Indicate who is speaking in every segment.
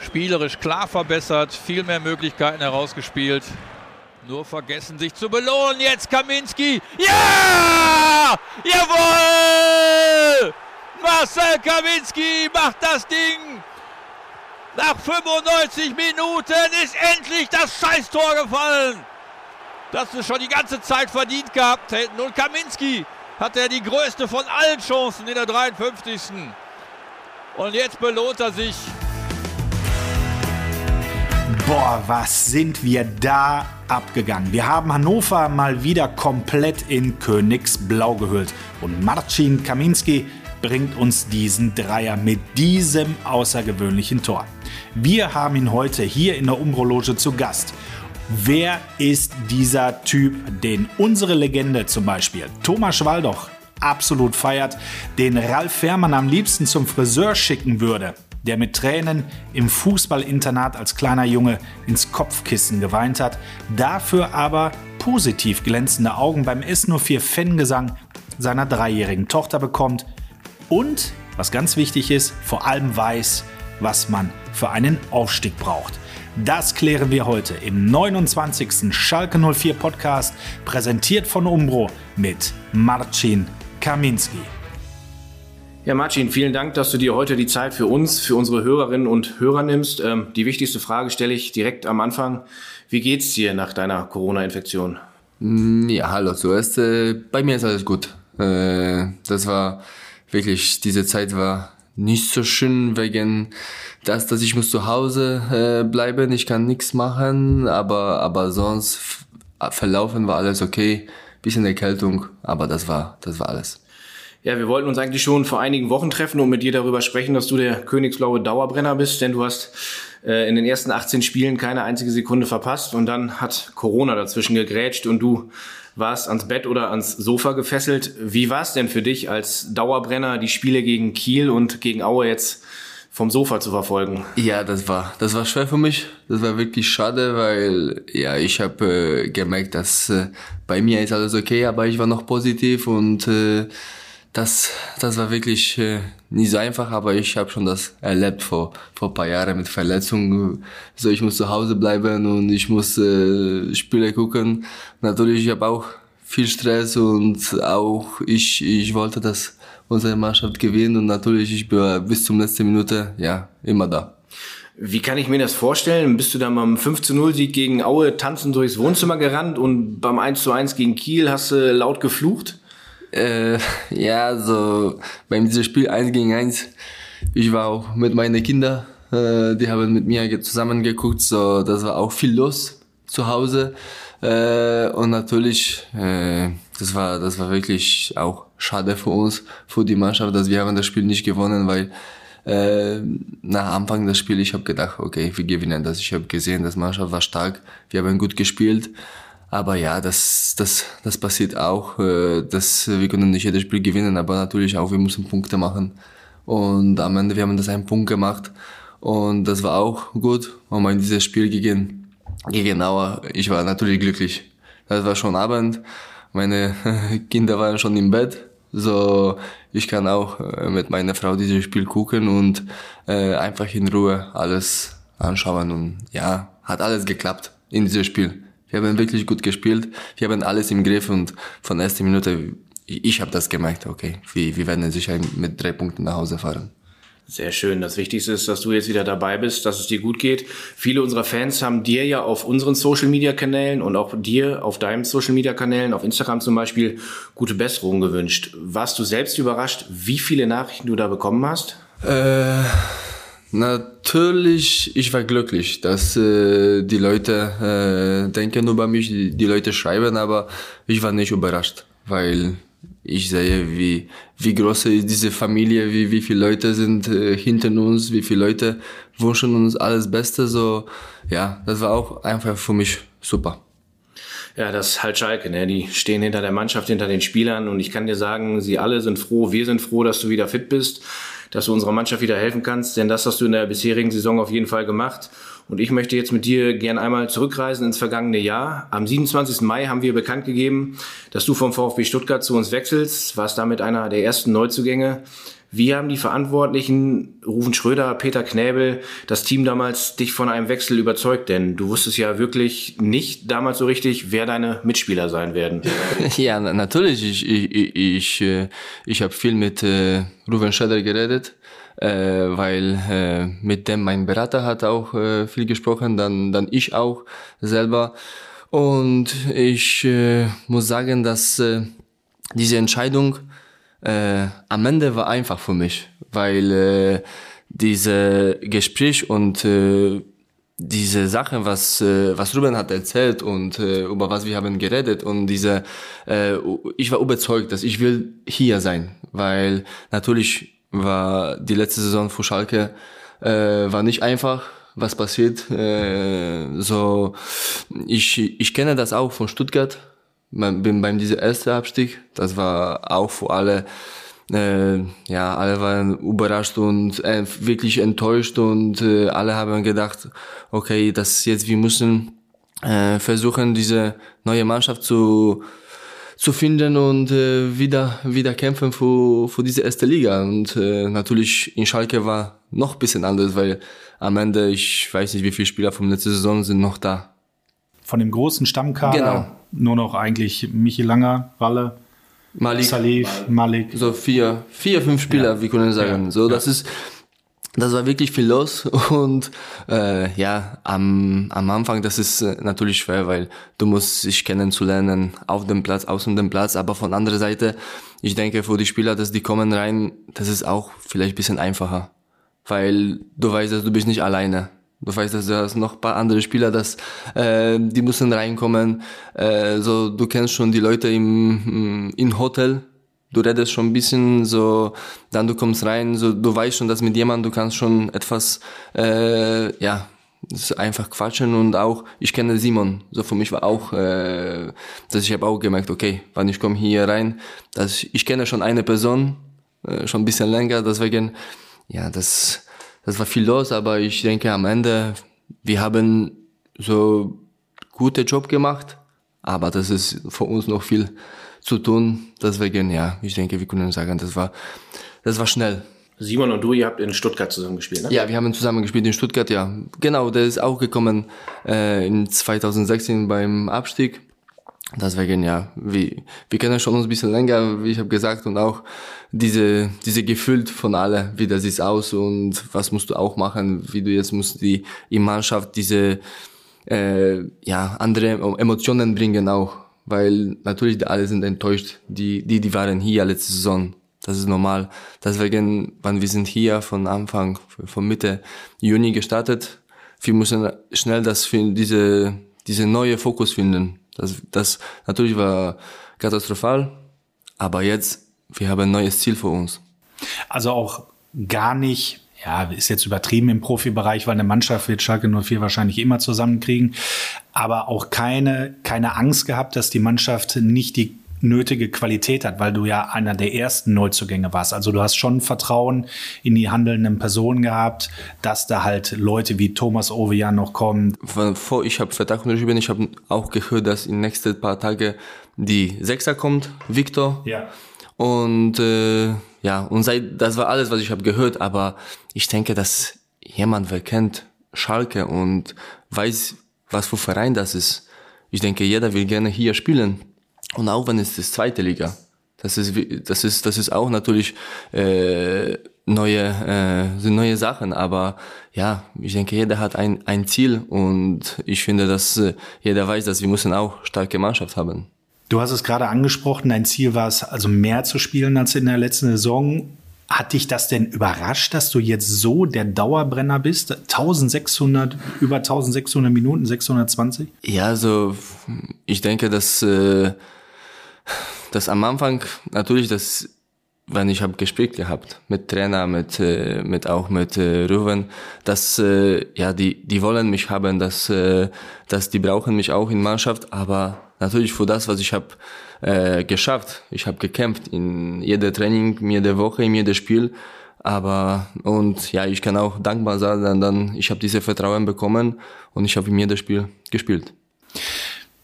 Speaker 1: Spielerisch klar verbessert, viel mehr Möglichkeiten herausgespielt. Nur vergessen sich zu belohnen. Jetzt Kaminski. Ja! Jawohl! Marcel Kaminski macht das Ding. Nach 95 Minuten ist endlich das Scheißtor gefallen. Das ist schon die ganze Zeit verdient gehabt hätten. Und Kaminski hat er die größte von allen Chancen in der 53. Und jetzt belohnt er sich.
Speaker 2: Boah, was sind wir da abgegangen? Wir haben Hannover mal wieder komplett in Königsblau gehüllt. Und Marcin Kaminski bringt uns diesen Dreier mit diesem außergewöhnlichen Tor. Wir haben ihn heute hier in der Umbro-Loge zu Gast. Wer ist dieser Typ, den unsere Legende zum Beispiel Thomas Schwaldoch absolut feiert, den Ralf Fährmann am liebsten zum Friseur schicken würde, der mit Tränen im Fußballinternat als kleiner Junge ins Kopfkissen geweint hat, dafür aber positiv glänzende Augen beim S04 Fangesang seiner dreijährigen Tochter bekommt und, was ganz wichtig ist, vor allem weiß, was man für einen Aufstieg braucht. Das klären wir heute im 29. Schalke 04 Podcast, präsentiert von Umbro mit Marcin Kaminski.
Speaker 3: Ja, Marcin, vielen Dank, dass du dir heute die Zeit für uns, für unsere Hörerinnen und Hörer nimmst. Ähm, die wichtigste Frage stelle ich direkt am Anfang. Wie geht's dir nach deiner Corona-Infektion?
Speaker 4: Mm, ja, hallo. Zuerst, äh, bei mir ist alles gut. Äh, das war wirklich, diese Zeit war nicht so schön wegen das, dass ich muss zu Hause äh, bleiben, ich kann nichts machen, aber aber sonst verlaufen war alles okay, bisschen Erkältung, aber das war das war alles.
Speaker 3: Ja, wir wollten uns eigentlich schon vor einigen Wochen treffen und mit dir darüber sprechen, dass du der Königsblaue Dauerbrenner bist, denn du hast äh, in den ersten 18 Spielen keine einzige Sekunde verpasst und dann hat Corona dazwischen gegrätscht und du warst ans Bett oder ans Sofa gefesselt. Wie war es denn für dich als Dauerbrenner, die Spiele gegen Kiel und gegen Aue jetzt vom Sofa zu verfolgen?
Speaker 4: Ja, das war das war schwer für mich. Das war wirklich schade, weil ja ich habe äh, gemerkt, dass äh, bei mir ist alles okay, aber ich war noch positiv und äh, das, das war wirklich äh, nicht so einfach, aber ich habe schon das erlebt vor, vor paar Jahren mit Verletzungen. So, ich muss zu Hause bleiben und ich muss äh, Spiele gucken. Natürlich, ich habe auch viel Stress und auch ich, ich wollte, dass unsere Mannschaft gewinnt und natürlich, ich bin bis zum letzten Minute, ja, immer da.
Speaker 3: Wie kann ich mir das vorstellen? Bist du da beim 5-0-Sieg gegen Aue tanzen durchs Wohnzimmer gerannt und beim 1-1 gegen Kiel hast du laut geflucht?
Speaker 4: Äh, ja, so beim diesem Spiel 1 gegen 1, ich war auch mit meinen Kindern, äh, die haben mit mir zusammen geguckt, so das war auch viel los zu Hause. Äh, und natürlich, äh, das war das war wirklich auch schade für uns, für die Mannschaft, dass wir haben das Spiel nicht gewonnen, weil äh, nach Anfang des Spiels ich habe gedacht, okay, wir gewinnen das. Ich habe gesehen, das Mannschaft war stark, wir haben gut gespielt. Aber ja, das, das, das passiert auch. Äh, dass wir können nicht jedes Spiel gewinnen, aber natürlich auch, wir müssen Punkte machen. Und am Ende, wir haben das einen Punkt gemacht. Und das war auch gut. Und in dieses Spiel gegen, gegen Auer, ich war natürlich glücklich. Das war schon Abend. Meine Kinder waren schon im Bett. So, ich kann auch äh, mit meiner Frau dieses Spiel gucken und äh, einfach in Ruhe alles anschauen. Und ja, hat alles geklappt in diesem Spiel. Wir haben wirklich gut gespielt. Wir haben alles im Griff und von erster Minute, ich habe das gemerkt, okay, wir, wir werden sicher mit drei Punkten nach Hause fahren.
Speaker 3: Sehr schön. Das Wichtigste ist, dass du jetzt wieder dabei bist, dass es dir gut geht. Viele unserer Fans haben dir ja auf unseren Social Media Kanälen und auch dir auf deinen Social Media Kanälen, auf Instagram zum Beispiel, gute Besserungen gewünscht. Warst du selbst überrascht, wie viele Nachrichten du da bekommen hast?
Speaker 4: Äh Natürlich, ich war glücklich, dass äh, die Leute äh, denken über mich, die, die Leute schreiben, aber ich war nicht überrascht, weil ich sehe, wie, wie groß ist diese Familie, wie, wie viele Leute sind äh, hinter uns, wie viele Leute wünschen uns alles Beste. So, ja, das war auch einfach für mich super.
Speaker 3: Ja, das ist halt Schalke, ne? Die stehen hinter der Mannschaft, hinter den Spielern und ich kann dir sagen, sie alle sind froh, wir sind froh, dass du wieder fit bist dass du unserer Mannschaft wieder helfen kannst, denn das hast du in der bisherigen Saison auf jeden Fall gemacht. Und ich möchte jetzt mit dir gern einmal zurückreisen ins vergangene Jahr. Am 27. Mai haben wir bekannt gegeben, dass du vom VfB Stuttgart zu uns wechselst, warst damit einer der ersten Neuzugänge. Wie haben die Verantwortlichen, Rufen Schröder, Peter Knäbel, das Team damals dich von einem Wechsel überzeugt? Denn du wusstest ja wirklich nicht damals so richtig, wer deine Mitspieler sein werden.
Speaker 4: Ja, natürlich. Ich, ich, ich, ich, äh, ich habe viel mit äh, Ruven Schröder geredet, äh, weil äh, mit dem mein Berater hat auch äh, viel gesprochen, dann, dann ich auch selber. Und ich äh, muss sagen, dass äh, diese Entscheidung äh, am Ende war einfach für mich, weil äh, diese Gespräch und äh, diese Sache, was äh, was Ruben hat erzählt und äh, über was wir haben geredet und diese, äh, ich war überzeugt, dass ich will hier sein, weil natürlich war die letzte Saison für Schalke äh, war nicht einfach, was passiert. Äh, so, ich ich kenne das auch von Stuttgart bin beim dieser erste Abstieg, das war auch für alle, äh, ja, alle waren überrascht und äh, wirklich enttäuscht und äh, alle haben gedacht, okay, das jetzt, wir müssen äh, versuchen, diese neue Mannschaft zu zu finden und äh, wieder wieder kämpfen für, für diese erste Liga und äh, natürlich in Schalke war noch bisschen anders, weil am Ende ich weiß nicht, wie viele Spieler vom letzten Saison sind noch da.
Speaker 2: Von dem großen Stammkader genau nur noch eigentlich Michi Langer, Ralle, Malik, Salif, Malik.
Speaker 4: So vier, vier, fünf Spieler, ja. wie können wir sagen. Ja. So, das ist, das war wirklich viel los und äh, ja, am, am Anfang, das ist äh, natürlich schwer, weil du musst sich kennenzulernen auf dem Platz, außen dem Platz, aber von anderer Seite, ich denke, für die Spieler, dass die kommen rein, das ist auch vielleicht bisschen einfacher, weil du weißt, dass du bist nicht alleine. Du weißt, dass du hast noch ein paar andere Spieler, dass äh, die müssen reinkommen. Äh, so, du kennst schon die Leute im, im Hotel. Du redest schon ein bisschen, so, dann du kommst rein, so, du weißt schon, dass mit jemandem du kannst schon etwas, äh, ja, einfach quatschen und auch, ich kenne Simon, so für mich war auch, äh, dass ich habe auch gemerkt, okay, wann ich komme hier rein, dass ich, ich kenne schon eine Person, äh, schon ein bisschen länger, deswegen, ja, das, das war viel los, aber ich denke am Ende, wir haben so gute Job gemacht, aber das ist für uns noch viel zu tun. Deswegen, ja, ich denke, wir können sagen, das war, das war schnell.
Speaker 3: Simon und du, ihr habt in Stuttgart zusammen gespielt, ne?
Speaker 4: Ja, wir haben zusammen gespielt in Stuttgart, ja. Genau, der ist auch gekommen äh, in 2016 beim Abstieg. Deswegen, ja, wir, wir kennen schon uns ein bisschen länger, wie ich habe gesagt, und auch diese, diese Gefühl von alle, wie das ist aus und was musst du auch machen, wie du jetzt musst die in Mannschaft diese, äh, ja, andere Emotionen bringen auch, weil natürlich alle sind enttäuscht, die, die, die waren hier letzte Saison. Das ist normal. Deswegen, wann wir sind hier von Anfang, von Mitte Juni gestartet, wir müssen schnell das, diese, diese neue Fokus finden das, das natürlich war katastrophal, aber jetzt, wir haben ein neues Ziel für uns.
Speaker 2: Also auch gar nicht, ja, ist jetzt übertrieben im Profibereich, weil eine Mannschaft wird Schalke 04 wahrscheinlich immer zusammenkriegen, aber auch keine, keine Angst gehabt, dass die Mannschaft nicht die nötige Qualität hat, weil du ja einer der ersten Neuzugänge warst. Also du hast schon Vertrauen in die handelnden Personen gehabt, dass da halt Leute wie Thomas Ovejan noch kommen.
Speaker 4: Vor ich habe Vertrag unterschrieben, ich habe auch gehört, dass in den nächsten paar Tagen die Sechser kommt, Victor.
Speaker 2: Ja.
Speaker 4: Und äh, ja, und seit, das war alles, was ich habe gehört, aber ich denke, dass jemand, wer kennt Schalke und weiß, was für Verein das ist. Ich denke, jeder will gerne hier spielen. Und auch wenn es das zweite Liga, das ist, das ist, das ist auch natürlich äh, neue, äh, sind neue Sachen. Aber ja, ich denke, jeder hat ein, ein Ziel und ich finde, dass äh, jeder weiß, dass wir müssen auch starke Mannschaft haben.
Speaker 2: Du hast es gerade angesprochen, dein Ziel war es, also mehr zu spielen als in der letzten Saison. Hat dich das denn überrascht, dass du jetzt so der Dauerbrenner bist? 1600, über 1600 Minuten, 620?
Speaker 4: Ja, also ich denke, dass äh, das am Anfang natürlich das wenn ich habe gespielt gehabt mit Trainer mit äh, mit auch mit äh, Ruven dass äh, ja die die wollen mich haben dass äh, dass die brauchen mich auch in Mannschaft aber natürlich für das was ich habe äh, geschafft ich habe gekämpft in jeder Training jede Woche in jedem Spiel aber und ja ich kann auch dankbar sein dann, dann ich habe diese Vertrauen bekommen und ich habe in jedem Spiel gespielt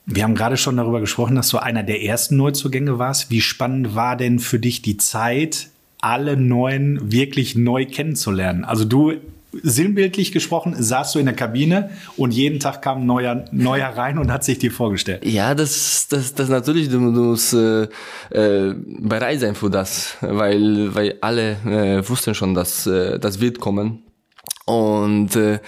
Speaker 2: wir haben gerade schon darüber gesprochen, dass du einer der ersten Neuzugänge warst. Wie spannend war denn für dich die Zeit alle neuen wirklich neu kennenzulernen. Also du sinnbildlich gesprochen, saßt du in der Kabine und jeden Tag kam ein neuer, neuer rein und hat sich dir vorgestellt.
Speaker 4: Ja, das, das, das natürlich, du, du musst äh, äh, bereit sein für das, weil, weil alle äh, wussten schon, dass äh, das wird kommen. Und äh,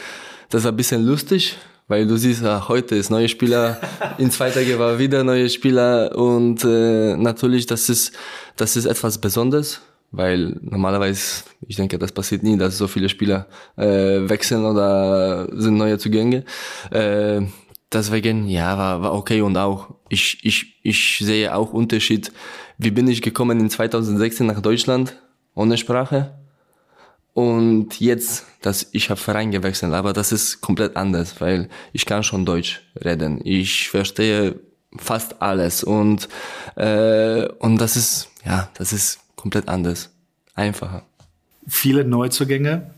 Speaker 4: das war ein bisschen lustig, weil du siehst, ach, heute ist neue Spieler, in zwei Tagen war wieder neue Spieler und äh, natürlich, das ist, das ist etwas Besonderes weil normalerweise, ich denke, das passiert nie, dass so viele Spieler äh, wechseln oder sind neue Zugänge. Äh, deswegen, ja, war, war okay und auch, ich, ich, ich sehe auch Unterschied. Wie bin ich gekommen in 2016 nach Deutschland ohne Sprache? Und jetzt, dass ich habe Verein gewechselt, aber das ist komplett anders, weil ich kann schon Deutsch reden. Ich verstehe fast alles und äh, und das ist ja, das ist komplett anders, einfacher.
Speaker 2: Viele Neuzugänge,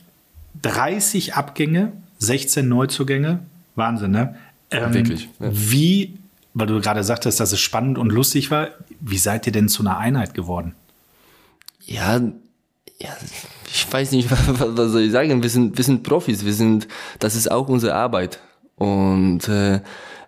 Speaker 2: 30 Abgänge, 16 Neuzugänge, Wahnsinn, ne?
Speaker 4: Ähm, Wirklich.
Speaker 2: Ja. Wie, weil du gerade sagtest, dass es spannend und lustig war, wie seid ihr denn zu einer Einheit geworden?
Speaker 4: Ja, ja, ich weiß nicht, was, soll ich sagen. Wir sind, wir sind Profis. Wir sind, das ist auch unsere Arbeit. Und äh,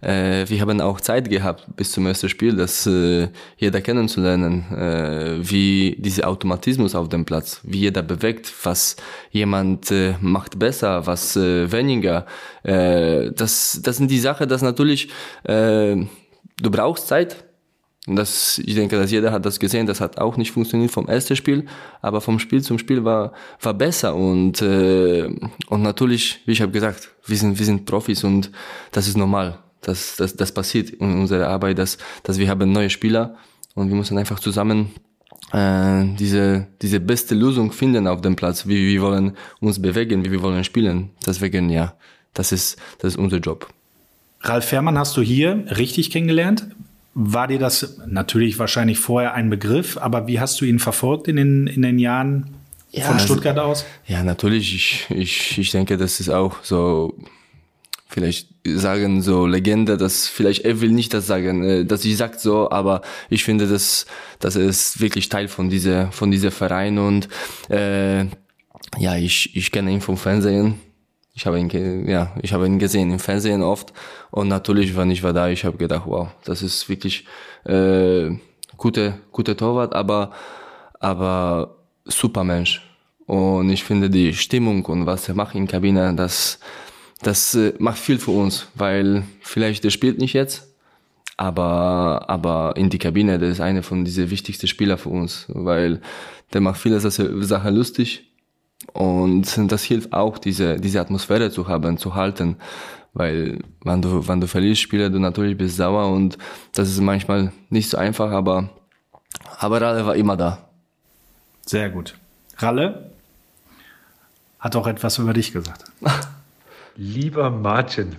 Speaker 4: äh, wir haben auch Zeit gehabt bis zum ersten Spiel, das äh, jeder kennenzulernen, äh, wie dieser Automatismus auf dem Platz, wie jeder bewegt, was jemand äh, macht besser, was äh, weniger. Äh, das, das sind die Sachen, dass natürlich äh, du brauchst Zeit. Und das, ich denke, dass jeder hat das gesehen, das hat auch nicht funktioniert vom ersten Spiel, aber vom Spiel zum Spiel war, war besser und, äh, und natürlich, wie ich habe gesagt, wir sind, wir sind Profis und das ist normal das, das, das passiert in unserer Arbeit, dass, dass wir haben neue Spieler und wir müssen einfach zusammen äh, diese, diese beste Lösung finden auf dem Platz, wie wir wollen uns bewegen, wie wir wollen spielen. Deswegen, ja, das ist, das ist unser Job.
Speaker 2: Ralf Fährmann hast du hier richtig kennengelernt. War dir das natürlich wahrscheinlich vorher ein Begriff, aber wie hast du ihn verfolgt in den, in den Jahren ja, von Stuttgart also, aus?
Speaker 4: Ja, natürlich. Ich, ich, ich denke, das ist auch so vielleicht sagen so Legende, dass vielleicht er will nicht das sagen, äh, dass sie sagt so, aber ich finde, dass das ist wirklich Teil von dieser von dieser Verein und äh, ja, ich ich kenne ihn vom Fernsehen. Ich habe ihn ja, ich habe ihn gesehen im Fernsehen oft und natürlich, wenn ich war da, ich habe gedacht, wow, das ist wirklich äh, gute gute Torwart, aber aber super Mensch. Und ich finde die Stimmung und was er macht in Kabine, das das äh, macht viel für uns, weil vielleicht der spielt nicht jetzt, aber, aber in die Kabine, der ist einer von diesen wichtigsten Spieler für uns, weil der macht viele Sachen lustig und das hilft auch, diese, diese Atmosphäre zu haben, zu halten, weil wenn du, wenn du verlierst, Spieler, du natürlich bist sauer und das ist manchmal nicht so einfach, aber, aber Ralle war immer da.
Speaker 2: Sehr gut. Ralle hat auch etwas über dich gesagt.
Speaker 5: Lieber Martin,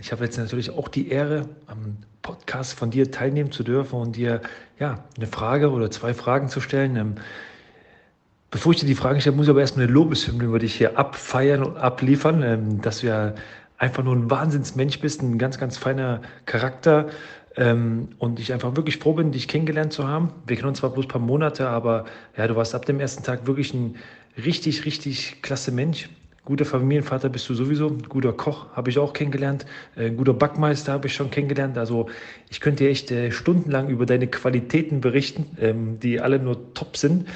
Speaker 5: ich habe jetzt natürlich auch die Ehre, am Podcast von dir teilnehmen zu dürfen und dir ja, eine Frage oder zwei Fragen zu stellen. Bevor ich dir die Frage stelle, muss ich aber erstmal eine Lobeshymne über dich hier abfeiern und abliefern, ähm, dass du ja einfach nur ein Wahnsinnsmensch bist, ein ganz, ganz feiner Charakter ähm, und ich einfach wirklich froh bin, dich kennengelernt zu haben. Wir kennen uns zwar bloß ein paar Monate, aber ja, du warst ab dem ersten Tag wirklich ein richtig, richtig klasse Mensch. Guter Familienvater bist du sowieso, guter Koch habe ich auch kennengelernt, äh, guter Backmeister habe ich schon kennengelernt. Also ich könnte echt äh, stundenlang über deine Qualitäten berichten, ähm, die alle nur top sind.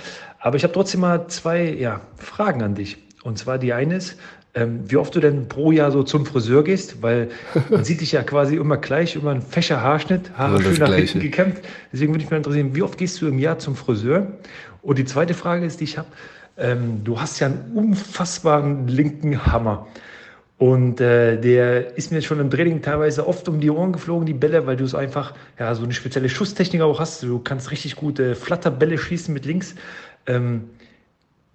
Speaker 5: Aber ich habe trotzdem mal zwei ja, Fragen an dich. Und zwar die eine ist, ähm, wie oft du denn pro Jahr so zum Friseur gehst, weil man sieht dich ja quasi immer gleich, immer ein fescher Haarschnitt, Haare schön nach hinten gekämmt. Deswegen würde ich mich interessieren, wie oft gehst du im Jahr zum Friseur? Und die zweite Frage ist, die ich habe, ähm, du hast ja einen unfassbaren linken Hammer. Und äh, der ist mir schon im Training teilweise oft um die Ohren geflogen, die Bälle, weil du es einfach ja, so eine spezielle Schusstechnik auch hast. Du kannst richtig gute Flatterbälle schießen mit links. Ähm,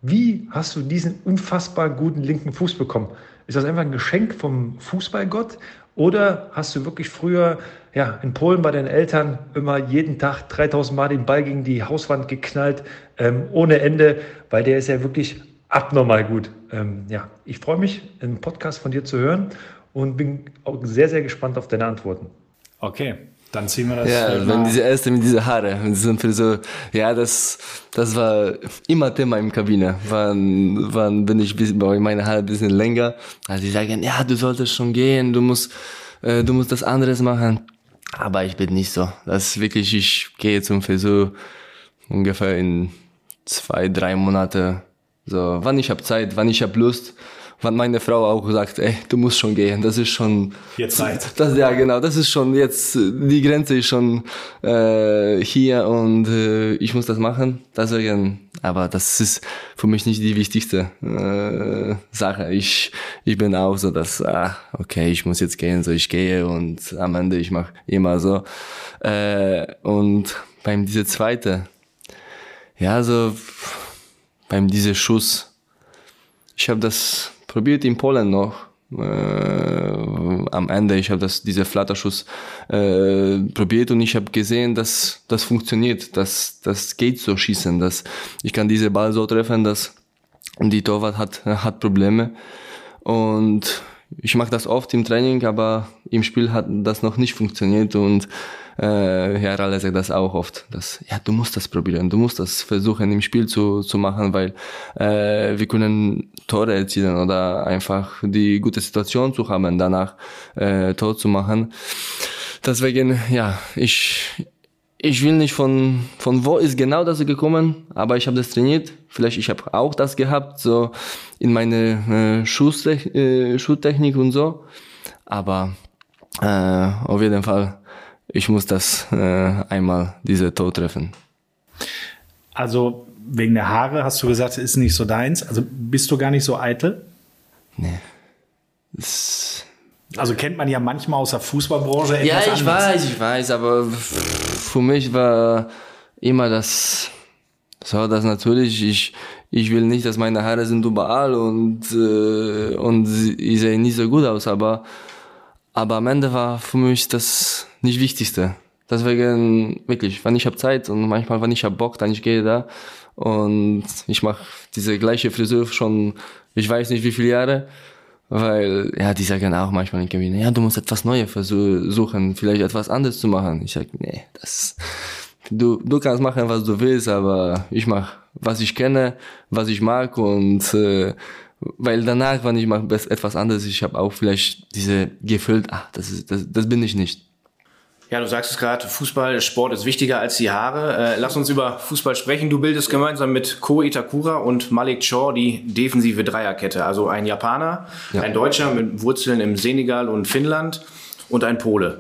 Speaker 5: wie hast du diesen unfassbar guten linken Fuß bekommen? Ist das einfach ein Geschenk vom Fußballgott oder hast du wirklich früher ja, in Polen bei deinen Eltern immer jeden Tag 3000 Mal den Ball gegen die Hauswand geknallt, ähm, ohne Ende, weil der ist ja wirklich abnormal gut. Ähm, ja, ich freue mich, einen Podcast von dir zu hören und bin auch sehr, sehr gespannt auf deine Antworten.
Speaker 2: Okay, Dann ziehen wir das.
Speaker 4: Ja,
Speaker 2: halt
Speaker 4: wenn diese erste mit dieser Haare, mit diesem Frisur, ja, das, das war immer Thema im Kabine. Wann, wann bin ich bei meine Haare ein bisschen länger? Also die sagen, ja, du solltest schon gehen, du musst, äh, du musst das anderes machen. Aber ich bin nicht so. Das ist wirklich, ich gehe zum Frisur ungefähr in zwei, drei Monate. So, wann ich habe Zeit, wann ich habe Lust. Wann meine Frau auch sagt, ey, du musst schon gehen, das ist schon
Speaker 2: Jetzt Zeit.
Speaker 4: das, ja, genau, das ist schon jetzt, die Grenze ist schon äh, hier und äh, ich muss das machen. Deswegen, aber das ist für mich nicht die wichtigste äh, Sache. Ich, ich bin auch so, dass, ah, okay, ich muss jetzt gehen, so ich gehe und am Ende ich mache immer so. Äh, und beim diese zweite, ja, so beim diese Schuss, ich habe das probiert in Polen noch. Äh, am Ende, ich habe das diese Flatterschuss äh, probiert und ich habe gesehen, dass das funktioniert, dass das geht so schießen, dass ich kann diese Ball so treffen, dass die Torwart hat hat Probleme und ich mache das oft im Training, aber im Spiel hat das noch nicht funktioniert und äh, Herr Ralle sagt das auch oft, dass ja du musst das probieren, du musst das versuchen im Spiel zu, zu machen, weil äh, wir können Tore erzielen oder einfach die gute Situation zu haben, danach äh, Tor zu machen. Deswegen ja, ich ich will nicht von von wo ist genau das gekommen, aber ich habe das trainiert. Vielleicht ich habe auch das gehabt so in meine äh, Schusstech äh, Schusstechnik und so. Aber äh, auf jeden Fall, ich muss das äh, einmal diese Tor treffen.
Speaker 2: Also wegen der Haare hast du gesagt, ist nicht so deins. Also bist du gar nicht so eitel?
Speaker 4: Das,
Speaker 2: Also kennt man ja manchmal aus der Fußballbranche
Speaker 4: ja,
Speaker 2: etwas
Speaker 4: ich
Speaker 2: anderes.
Speaker 4: weiß, ich weiß, aber für mich war immer das so, das natürlich, ich, ich will nicht, dass meine Haare sind überall und, äh, und sie- ich sehe nicht so gut aus, aber, aber am Ende war für mich das nicht Wichtigste. Deswegen, wirklich, wenn ich habe Zeit und manchmal, wenn ich habe Bock, dann ich gehe da und ich mache diese gleiche Frisur schon, ich weiß nicht wie viele Jahre, weil, ja, die sagen auch manchmal in Kabine, ja, du musst etwas Neues versuchen, vielleicht etwas anderes zu machen. Ich sag, nee, das, du, du kannst machen, was du willst, aber ich mach, was ich kenne, was ich mag und äh, weil danach, wenn ich mache etwas anderes, ich habe auch vielleicht diese Gefühl, ah, das ist, das, das bin ich nicht.
Speaker 3: Ja, du sagst es gerade, Fußball, Sport ist wichtiger als die Haare. Äh, lass uns über Fußball sprechen. Du bildest gemeinsam mit Ko Itakura und Malik Shaw die defensive Dreierkette. Also ein Japaner,
Speaker 4: Ja.
Speaker 3: ein Deutscher mit Wurzeln im Senegal und Finnland und ein Pole.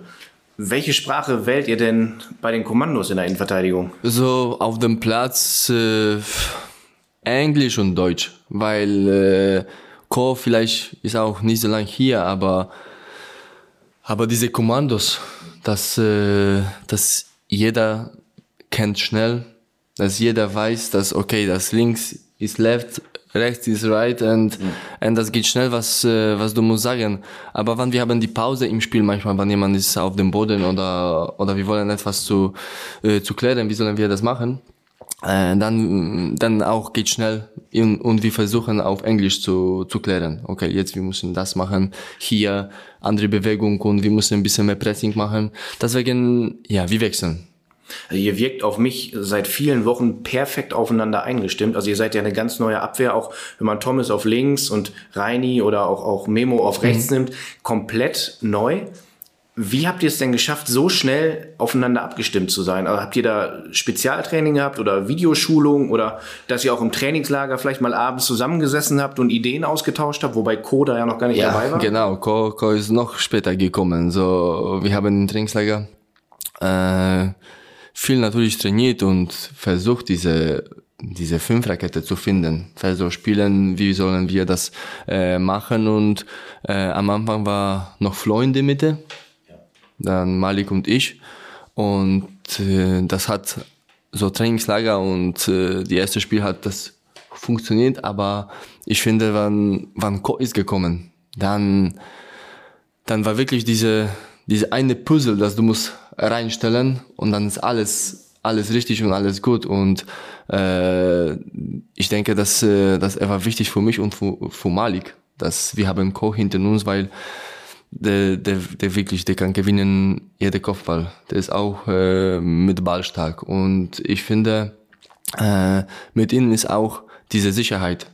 Speaker 3: Welche Sprache wählt ihr denn bei den Kommandos in der Innenverteidigung?
Speaker 4: So auf dem Platz äh, Englisch und Deutsch, weil äh, Ko vielleicht ist auch nicht so lange hier, aber aber diese Kommandos, dass äh, dass jeder kennt schnell, dass jeder weiß, dass okay, das links ist left, rechts ist right und, und das geht schnell, was, äh, was du musst sagen. Aber wenn wir haben die Pause im Spiel manchmal, wenn jemand ist auf dem Boden oder, oder wir wollen etwas zu, äh, zu klären, wie sollen wir das machen? Äh, dann, dann auch geht schnell und, und wir versuchen auf Englisch zu, zu klären. Okay, jetzt wir müssen das machen, hier andere Bewegung und wir müssen ein bisschen mehr Pressing machen. Deswegen, ja, wir wechseln.
Speaker 3: Also ihr wirkt auf mich seit vielen Wochen perfekt aufeinander eingestimmt. Also ihr seid ja eine ganz neue Abwehr, auch wenn man Thomas auf links und Reini oder auch, auch Memo auf rechts nimmt, komplett neu. Wie habt ihr es denn geschafft, so schnell aufeinander abgestimmt zu sein? Also habt ihr da Spezialtraining gehabt oder Videoschulung oder dass ihr auch im Trainingslager vielleicht mal abends zusammengesessen habt und Ideen ausgetauscht habt, wobei Koda ja noch gar nicht dabei war?
Speaker 4: genau. Ko, Ko ist noch später gekommen. So, wir haben im Trainingslager äh, viel natürlich trainiert und versucht, diese diese Fünferkette zu finden. Also spielen, wie sollen wir das äh, machen und äh, am Anfang war noch Flo in der Mitte, dann Malik und ich. Und äh, das hat so Trainingslager und äh, die erste Spiel hat das funktioniert, aber ich finde, wann wann Ko ist gekommen, dann dann war wirklich diese diese eine Puzzle, das du musst reinstellen und dann ist alles alles richtig und alles gut. Und äh, ich denke, dass äh, dass er war wichtig für mich und für, für Malik, dass wir haben Ko hinter uns, weil der, der, der wirklich, der kann gewinnen jeder Kopfball. Der ist auch äh, mit Ball stark. Und ich finde, äh, mit ihm ist auch diese Sicherheit,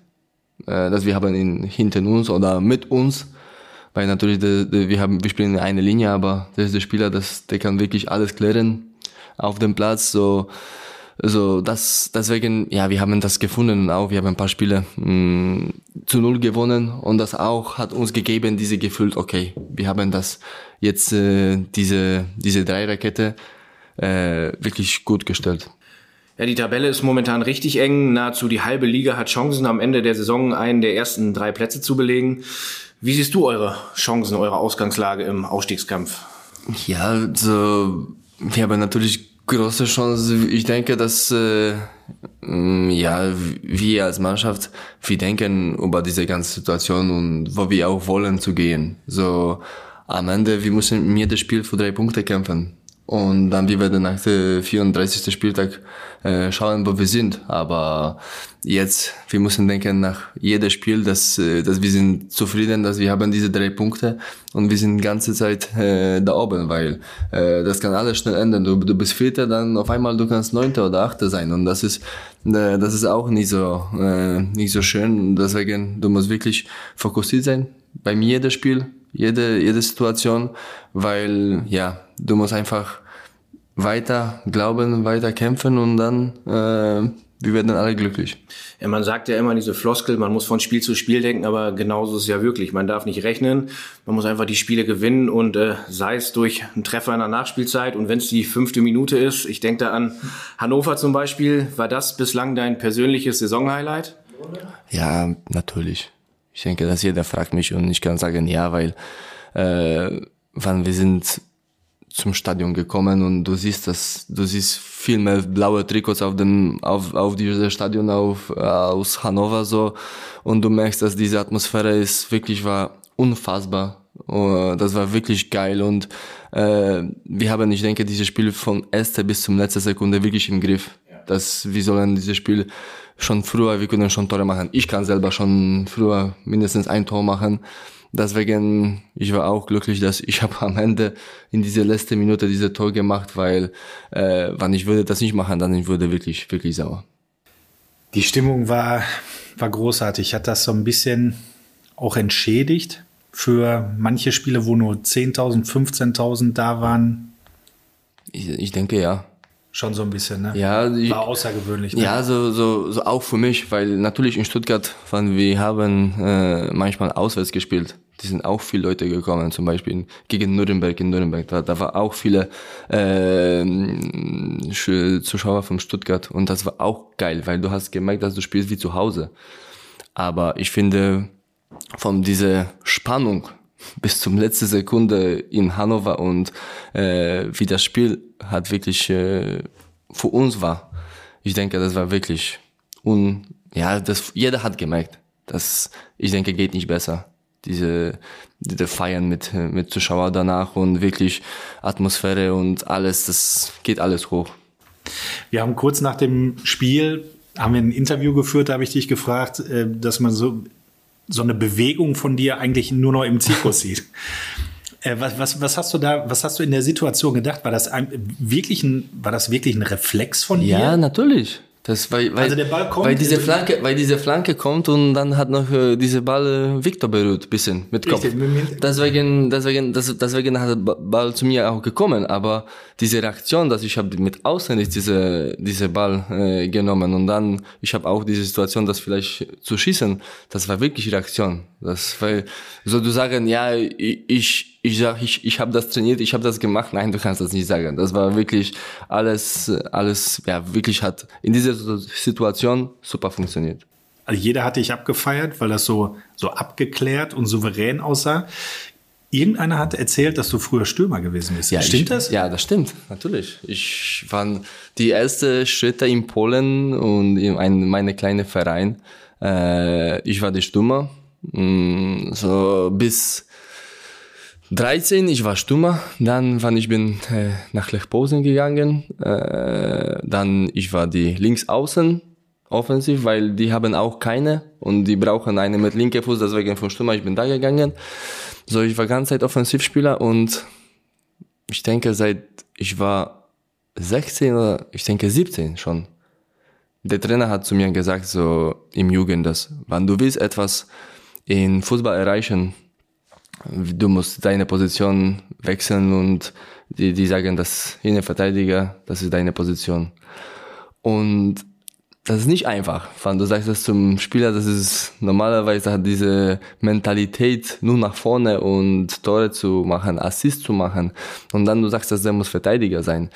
Speaker 4: äh, dass wir haben ihn hinter uns oder mit uns. Weil natürlich, der, der, wir haben, wir spielen eine Linie, aber der ist der Spieler, das, der kann wirklich alles klären auf dem Platz. So, also das, deswegen, ja, wir haben das gefunden und auch, wir haben ein paar Spiele mh, mm, zu null gewonnen und das auch hat uns gegeben, diese Gefühl, okay, wir haben das jetzt, äh, diese, diese Dreierkette äh, wirklich gut gestellt.
Speaker 3: Ja, die Tabelle ist momentan richtig eng. Nahezu die halbe Liga hat Chancen, am Ende der Saison einen der ersten drei Plätze zu belegen. Wie siehst du eure Chancen, eure Ausgangslage im Ausstiegskampf?
Speaker 4: Ja, so, wir haben natürlich große Chance. Ich denke, dass äh, ja wir als Mannschaft wir denken über diese ganze Situation und wo wir auch wollen zu gehen. So am Ende wir müssen mir das Spiel für drei Punkte kämpfen. Und dann wir werden nach dem 34. Spieltag äh, schauen, wo wir sind. Aber jetzt, wir müssen denken nach jedem Spiel, dass, äh, dass wir sind zufrieden, dass wir haben diese drei Punkte und wir sind die ganze Zeit äh, da oben, weil äh, das kann alles schnell ändern. Du, du bist Vierter, dann auf einmal du kannst Neunter oder Achter sein und das ist äh, das ist auch nicht so äh, nicht so schön. Deswegen du musst wirklich fokussiert sein bei mir das Spiel jede, jede Situation, weil ja, du musst einfach weiter glauben, weiter kämpfen und dann äh, wir werden alle glücklich.
Speaker 3: Ja, man sagt ja immer diese Floskel, man muss von Spiel zu Spiel denken, aber genauso ist es ja wirklich. Man darf nicht rechnen, man muss einfach die Spiele gewinnen und äh, sei es durch einen Treffer in der Nachspielzeit und wenn es die fünfte Minute ist, ich denke da an Hannover zum Beispiel, war das bislang dein persönliches Saisonhighlight?
Speaker 4: Ja, natürlich. Ich denke, dass jeder fragt mich und ich kann sagen ja, weil äh, wann wir sind zum Stadion gekommen und du siehst das, du siehst viel mehr blaue Trikots auf dem, auf, auf diesem Stadion auf, äh, aus Hannover so und du merkst, dass diese Atmosphäre ist wirklich war unfassbar. Uh, das war wirklich geil und äh, wir haben, ich denke, dieses Spiel von erster bis zum letzten Sekunde wirklich im Griff. Ja. Dass wir sollen dieses Spiel schon früher, wir können schon Tore machen. Ich kann selber schon früher mindestens ein Tor machen. Deswegen, ich war auch glücklich, dass ich habe am Ende in dieser letzten Minute diese Tor gemacht, weil äh, wenn ich würde das nicht machen, dann ich würde wirklich, wirklich sauer.
Speaker 2: Die Stimmung war, war großartig. Hat das so ein bisschen auch entschädigt für manche Spiele, wo nur 10.000, 15.000 da waren?
Speaker 4: Ich, ich denke ja.
Speaker 2: Schon so ein bisschen, ne?
Speaker 4: Ja,
Speaker 2: war außergewöhnlich.
Speaker 4: Ne? Ja, so, so, so auch für mich, weil natürlich in Stuttgart, wenn wir haben äh, manchmal auswärts gespielt, die sind auch viele Leute gekommen, zum Beispiel gegen Nürnberg in Nürnberg, da, da war auch viele äh, Zuschauer von Stuttgart und das war auch geil, weil du hast gemerkt, dass du spielst wie zu Hause. Aber ich finde, von dieser Spannung bis zum letzten Sekunde in Hannover und äh, wie das Spiel hat wirklich äh, für uns war. Ich denke, das war wirklich und ja, das jeder hat gemerkt, dass ich denke geht nicht besser. Diese diese Feiern mit mit Zuschauer danach und wirklich Atmosphäre und alles, das geht alles hoch.
Speaker 2: Wir haben kurz nach dem Spiel haben wir ein Interview geführt, da habe ich dich gefragt, äh, dass man so so eine Bewegung von dir eigentlich nur noch im Zirkus sieht. Äh, was, was, was hast du da, was hast du in der Situation gedacht? War das ein, wirklich ein, war das wirklich ein Reflex von
Speaker 4: dir? Ja, natürlich. Das, weil, weil, also der Ball kommt, weil diese Flanke, weil diese Flanke kommt und dann hat noch äh, diese Ball äh, Victor berührt, bisschen mit Kopf. Richtig, deswegen, deswegen, das, deswegen hat der Ball zu mir auch gekommen. Aber diese Reaktion, dass ich habe mit Auswendig diese diese Ball äh, genommen und dann ich habe auch diese Situation, das vielleicht zu schießen, das war wirklich Reaktion. Das weil so du sagen, ja ich, ich ich sag, ich, ich habe das trainiert, ich habe das gemacht. Nein, du kannst das nicht sagen. Das war wirklich alles, alles, ja, wirklich hat in dieser Situation super funktioniert.
Speaker 2: Also jeder hatte ich abgefeiert, weil das so, so abgeklärt und souverän aussah. Irgendeiner hat erzählt, dass du früher Stürmer gewesen bist.
Speaker 4: Ja,
Speaker 2: stimmt
Speaker 4: ich,
Speaker 2: das?
Speaker 4: Ja, das stimmt, natürlich. Ich war die erste Schritte in Polen und in ein, meine kleine Verein. Äh, ich war der Stürmer. Mm, so bis 13, ich war Stummer, dann wann ich bin äh, nach Lech Posen gegangen, äh, dann ich war die Linksaußen offensiv, weil die haben auch keine und die brauchen eine mit linker Fuß, deswegen von Stummer ich bin da gegangen. So, ich war ganze Zeit Offensivspieler und ich denke, seit ich war 16 oder ich denke 17 schon. Der Trainer hat zu mir gesagt, so im Jugend, dass wenn du willst etwas in Fußball erreichen, du musst deine Position wechseln und die, die sagen, dass Innenverteidiger, das ist deine Position. Und das ist nicht einfach. Wenn du sagst das zum Spieler, das ist normalerweise hat diese Mentalität nur nach vorne und Tore zu machen, Assist zu machen. Und dann du sagst, dass der muss Verteidiger sein.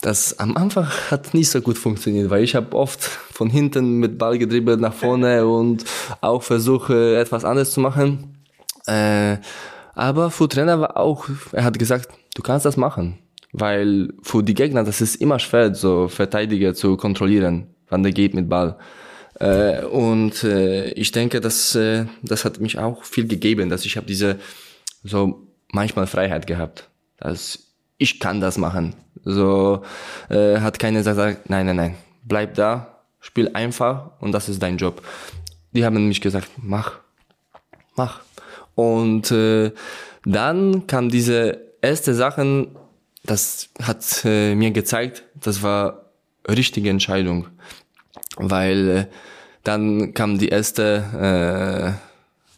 Speaker 4: Das am Anfang hat nicht so gut funktioniert, weil ich habe oft von hinten mit Ball gedribbelt nach vorne und auch versuche etwas anderes zu machen. Äh, aber für Trainer war auch, er hat gesagt, du kannst das machen. Weil für die Gegner, das ist immer schwer, so Verteidiger zu kontrollieren wann der geht mit Ball. Äh, und äh, ich denke, dass äh, das hat mich auch viel gegeben, dass ich habe diese so manchmal Freiheit gehabt, dass ich kann das machen. So äh, hat keiner gesagt, nein, nein, nein, bleib da, spiel einfach und das ist dein Job. Die haben mich gesagt, mach, mach. Und äh, dann kam diese erste Sachen, das hat äh, mir gezeigt, das war richtige Entscheidung weil äh, dann kam die erste,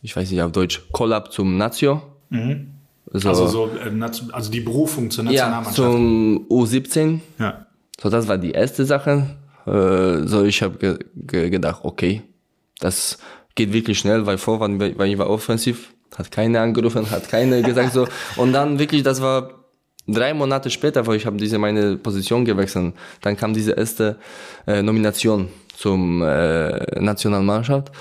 Speaker 4: äh, ich weiß nicht auf Deutsch, Collab zum Nazio.
Speaker 2: Mhm. So, also so, äh, also die Berufung zur Nationalmannschaft.
Speaker 4: Ja, zum U17.
Speaker 2: Ja.
Speaker 4: So, das war die erste Sache. Äh, so, ich habe ge ge gedacht, okay, das geht wirklich schnell, weil vor, weil, weil ich war offensiv, hat keine angerufen, hat keine gesagt so. Und dann wirklich, das war drei Monate später, wo ich habe diese meine Position gewechselt, dann kam diese erste äh, Nomination zum äh, Nationalmannschaft.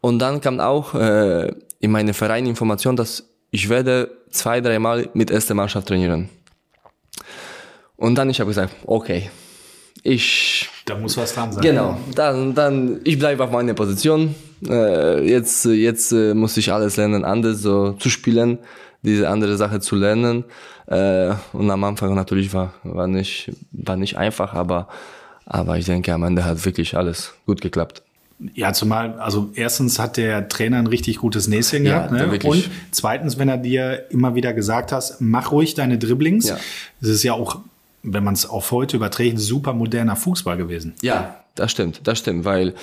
Speaker 4: Und dann kam auch äh, in meine Verein Information, dass ich werde zwei, dreimal mit erster Mannschaft trainieren. Und dann ich habe gesagt, okay, ich.
Speaker 2: Da muss was dran sein.
Speaker 4: Genau. Dann, dann ich bleibe auf meiner Position. Äh, jetzt, jetzt äh, muss ich alles lernen, anders so zu spielen, diese andere Sache zu lernen. Äh, und am Anfang natürlich war war nicht war nicht einfach, aber aber ich denke, am Ende hat wirklich alles gut geklappt.
Speaker 2: Ja, zumal, also erstens hat der Trainer ein richtig gutes Näschen gehabt. Ja, ne? Und zweitens, wenn er dir immer wieder gesagt hat, mach ruhig deine Dribblings. Ja. Das ist ja auch, wenn man es auf heute überträgt, super moderner Fußball gewesen.
Speaker 4: Ja, das stimmt, das stimmt, weil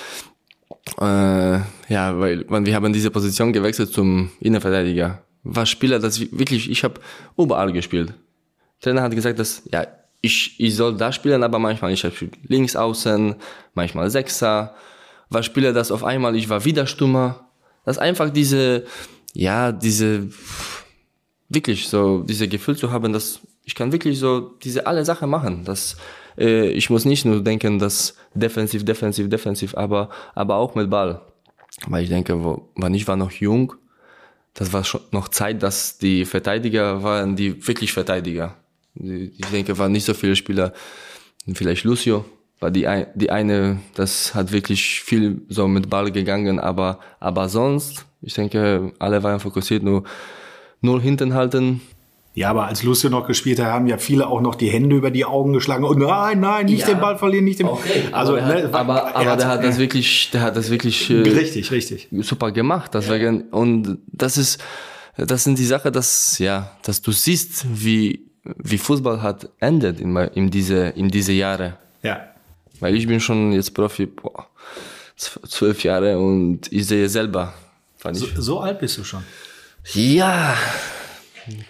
Speaker 4: äh, ja, weil wir haben diese Position gewechselt zum Innenverteidiger. War Spieler, das wirklich, ich habe überall gespielt. Der Trainer hat gesagt, dass ja, ich, ich soll da spielen, aber manchmal ich spiele links außen, manchmal Sechser. War Spieler, das auf einmal, ich war wieder Stummer. Das einfach diese, ja, diese, wirklich so, diese Gefühl zu haben, dass ich kann wirklich so diese alle Sachen machen. Das, äh, ich muss nicht nur denken, dass defensiv, defensiv, defensiv, aber, aber auch mit Ball. Weil ich denke, wo, wann ich war noch jung, das war schon noch Zeit, dass die Verteidiger waren die wirklich Verteidiger. Ich denke, waren nicht so viele Spieler. Vielleicht Lucio war die, ein, die eine, das hat wirklich viel so mit Ball gegangen, aber, aber sonst, ich denke, alle waren fokussiert, nur, nur hinten halten.
Speaker 2: Ja, aber als Lucio noch gespielt hat, haben ja viele auch noch die Hände über die Augen geschlagen und nein, nein, nicht ja. den Ball verlieren, nicht den
Speaker 4: okay. Also, aber, der, ne, hat, aber, aber der hat das wirklich, der hat das wirklich
Speaker 2: äh, richtig, richtig
Speaker 4: super gemacht. Deswegen ja. und das ist, das sind die Sachen, dass ja, dass du siehst, wie wie Fußball hat endet in, in, diese, in diese Jahre.
Speaker 2: Ja.
Speaker 4: Weil ich bin schon jetzt Profi, boah, zwölf Jahre und ich sehe selber.
Speaker 2: So, so, alt bist du schon?
Speaker 4: Ja,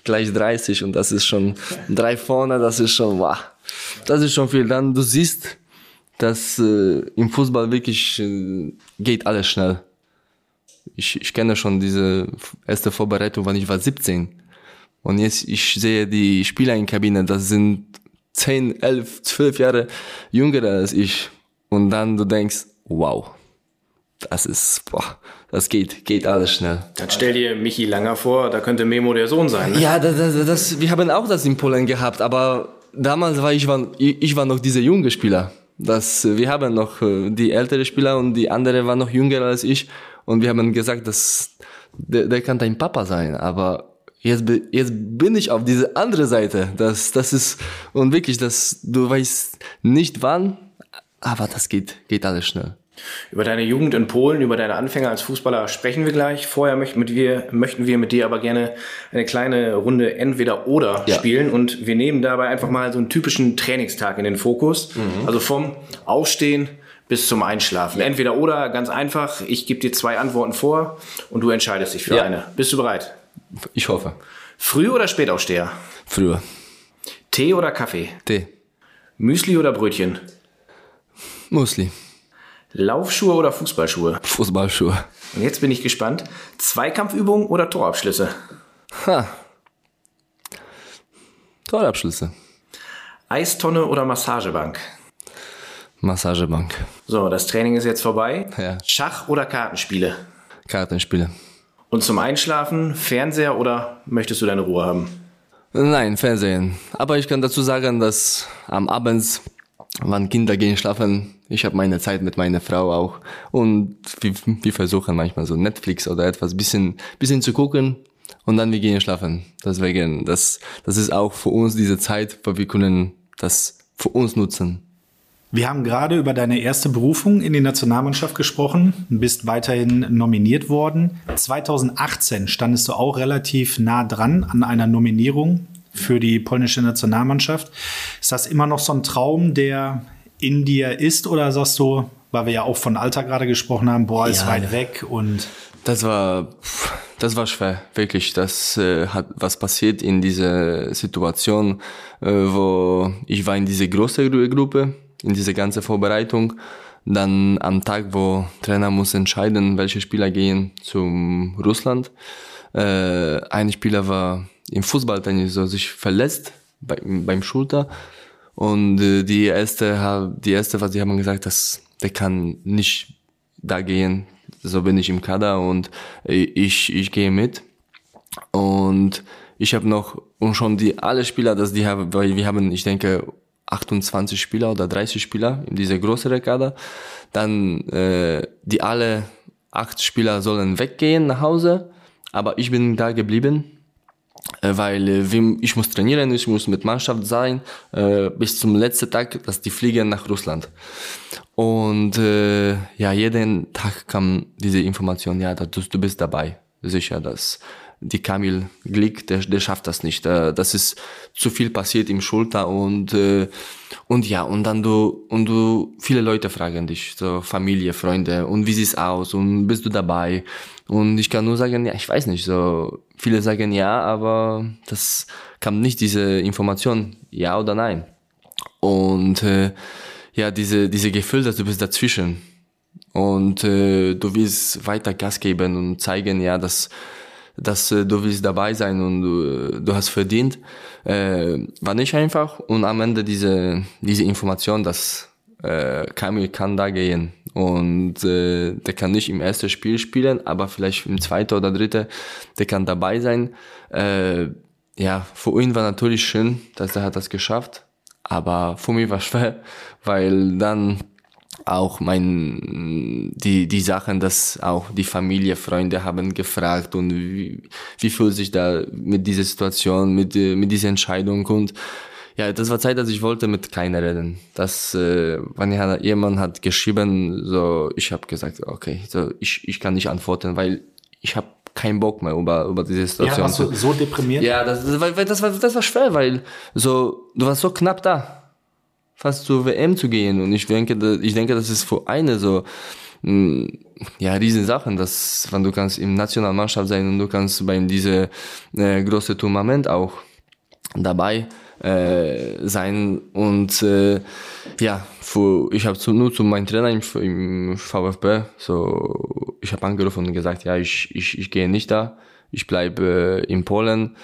Speaker 4: gleich 30 und das ist schon drei vorne, das ist schon, wow, das ist schon viel. Dann du siehst, dass äh, im Fußball wirklich äh, geht alles schnell. Ich, ich kenne schon diese erste Vorbereitung, wann ich war 17 und jetzt, ich sehe die Spieler in der Kabine, das sind 10, 11, 12 Jahre jünger als ich. Und dann du denkst, wow, das ist, boah, das geht, geht alles schnell.
Speaker 3: Dann stell dir Michi Langer vor, da könnte Memo der Sohn sein. Ne?
Speaker 4: Ja, das, das, das, wir haben auch das in Polen gehabt, aber damals war ich, war, ich war noch dieser junge Spieler. Das, wir haben noch äh, die ältere Spieler und die andere war noch jünger als ich und wir haben gesagt, dass der, der kann dein Papa sein, aber jetzt, jetzt bin ich auf diese andere Seite. Das, das ist, und wirklich, das, du weißt nicht wann, aber das geht, geht alles schnell.
Speaker 3: Über deine Jugend in Polen, über deine Anfänge als Fußballer sprechen wir gleich. Vorher möchten, mit wir, möchten wir mit dir aber gerne eine kleine Runde Entweder-Oder
Speaker 4: Ja.
Speaker 3: spielen und wir nehmen dabei einfach mal so einen typischen Trainingstag in den Fokus. Also vom Aufstehen bis zum Einschlafen. Entweder-Oder, ganz einfach. Ich gebe dir zwei Antworten vor und du entscheidest dich für
Speaker 4: Ja.
Speaker 3: eine. Bist du bereit?
Speaker 4: Ich hoffe.
Speaker 3: Früh- oder Spätaufsteher?
Speaker 4: Früher.
Speaker 3: Tee oder Kaffee?
Speaker 4: Tee.
Speaker 3: Müsli oder Brötchen?
Speaker 4: Musli.
Speaker 3: Laufschuhe oder Fußballschuhe?
Speaker 4: Fußballschuhe.
Speaker 3: Und jetzt bin ich gespannt. Zweikampfübungen oder Torabschlüsse?
Speaker 4: Ha. Torabschlüsse.
Speaker 3: Eistonne oder Massagebank?
Speaker 4: Massagebank.
Speaker 3: So, das Training ist jetzt vorbei.
Speaker 4: Ja.
Speaker 3: Schach oder Kartenspiele?
Speaker 4: Kartenspiele.
Speaker 3: Und zum Einschlafen Fernseher oder möchtest du deine Ruhe haben?
Speaker 4: Nein, Fernsehen. Aber ich kann dazu sagen, dass am Abends, wann Kinder gehen schlafen, ich habe meine Zeit mit meiner Frau auch. Und wir, wir versuchen manchmal so Netflix oder etwas bisschen, bisschen zu gucken. Und dann wir gehen schlafen. Deswegen, das, das ist auch für uns diese Zeit, wo wir können das für uns nutzen.
Speaker 2: Wir haben gerade über deine erste Berufung in die Nationalmannschaft gesprochen, bist weiterhin nominiert worden. 2018 standest du auch relativ nah dran an einer Nominierung für die polnische Nationalmannschaft. Ist das immer noch so ein Traum, der in dir ist oder sagst du, weil wir ja auch von Alter gerade gesprochen haben, boah, ist
Speaker 4: Ja.
Speaker 2: weit weg und
Speaker 4: Das war, das war schwer, wirklich. Das äh, hat was passiert in dieser Situation, äh, wo ich war in diese große Gru- Gruppe, in diese ganze Vorbereitung. Dann am Tag, wo Trainer muss entscheiden, welche Spieler gehen zum Russland. Äh, ein Spieler war im Fußballtennis so sich verletzt bei, beim Schulter und äh, die erste, die erste, was sie haben gesagt, dass der kann nicht da gehen. So bin ich im Kader und ich, ich gehe mit. Und ich habe noch, und schon die alle Spieler, dass die haben, weil wir haben, ich denke, 28 Spieler oder 30 Spieler in dieser größeren Kader. Dann äh, die alle acht Spieler sollen weggehen nach Hause, aber ich bin da geblieben äh, weil äh, ich muss trainieren, ich muss mit Mannschaft sein äh, bis zum letzten Tag, dass die fliegen nach Russland. Und äh, ja, jeden Tag kam diese Information, ja, du, bist dabei, sicher, dass die Kamil Glick, der, der schafft das nicht. Äh, das ist zu viel passiert im Schulter und äh, und ja, und dann du und du viele Leute fragen dich, so Familie, Freunde, und wie sieht's aus und bist du dabei? Und ich kann nur sagen, ja, ich weiß nicht, so viele sagen ja, aber das kam nicht diese Information, ja oder nein. Und äh, ja, diese diese Gefühl, dass du bist dazwischen und äh, du willst weiter Gas geben und zeigen, ja, dass dass äh, du willst dabei sein und du, du hast verdient, äh, war nicht einfach. Und am Ende diese diese Information, dass äh, Kamil kann da gehen und äh, der kann nicht im ersten Spiel spielen, aber vielleicht im zweiten oder dritten, der kann dabei sein. Äh, ja, für ihn war natürlich schön, dass er hat das geschafft, aber für mich war schwer, weil dann auch mein die die Sachen, dass auch die Familie, Freunde haben gefragt und wie, wie fühlt sich da mit dieser Situation, mit äh, mit dieser Entscheidung und ja, das war Zeit, dass ich wollte mit keiner reden. Das, äh, wenn ja- jemand hat geschrieben, so ich habe gesagt, okay, so ich ich kann nicht antworten, weil ich habe keinen Bock mehr über über diese
Speaker 2: ja,
Speaker 4: Situation
Speaker 2: warst du so deprimiert?
Speaker 4: Ja, das, das, war, das, war, das war schwer, weil so, du warst so knapp da, fast zur WM zu gehen. Und ich denke, ich denke, das ist für eine so, mh, ja, riesen Sachen, dass, wenn du kannst im Nationalmannschaft sein und du kannst bei diese äh, große Tournament auch dabei äh, sein und äh, ja, für, ich habe nur zu meinem Trainer im, im VfB, so ich habe angerufen und gesagt, ja, ich, ich, ich gehe nicht da, ich bleibe äh, in Polen.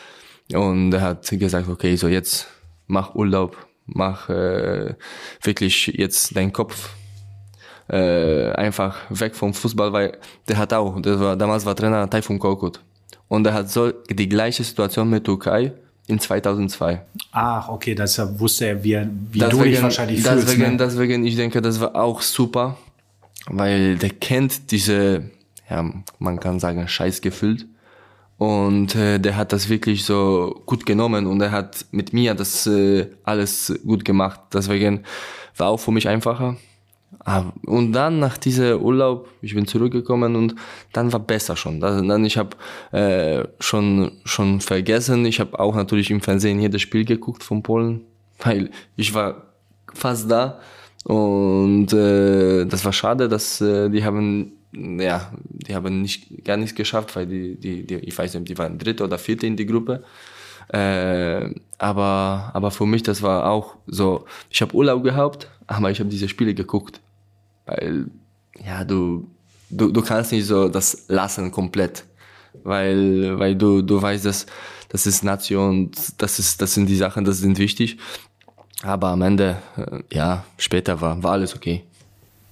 Speaker 4: Und er hat gesagt, okay, so jetzt mach Urlaub, mach äh, wirklich jetzt deinen Kopf äh, einfach weg vom Fußball, weil der hat auch, der war, damals war Trainer Taifun Korkut. Und er hat so die gleiche Situation mit Türkei in 2002.
Speaker 2: Ach, okay, das ja- wusste er, wie, wie du
Speaker 4: Deswegen-
Speaker 2: dich wahrscheinlich fühlst.
Speaker 4: deswegen,
Speaker 2: Ne?
Speaker 4: deswegen, ich denke, das war auch super, weil der kennt diese, ja, man kann sagen, Scheißgefühl. Und äh, der hat das wirklich so gut genommen und er hat mit mir das äh, alles gut gemacht. Deswegen war auch für mich einfacher. Ah, und dann nach diesem Urlaub, ich bin zurückgekommen und dann war besser schon. Dann ich habe äh, schon schon vergessen. Ich habe auch natürlich im Fernsehen jedes Spiel geguckt von Polen, weil ich war fast da und äh, das war schade, dass äh, die haben ja die haben nicht gar nichts geschafft, weil die die, die ich weiß nicht, die waren dritte oder vierte in die Gruppe. Äh, aber aber für mich das war auch so. Ich habe Urlaub gehabt, aber ich habe diese Spiele geguckt weil, ja, du, du, du kannst nicht so das lassen komplett. Weil, weil du, du weißt, dass das ist Nation, das ist, das sind die Sachen, das sind wichtig. Aber am Ende, äh, ja, später war, war alles okay.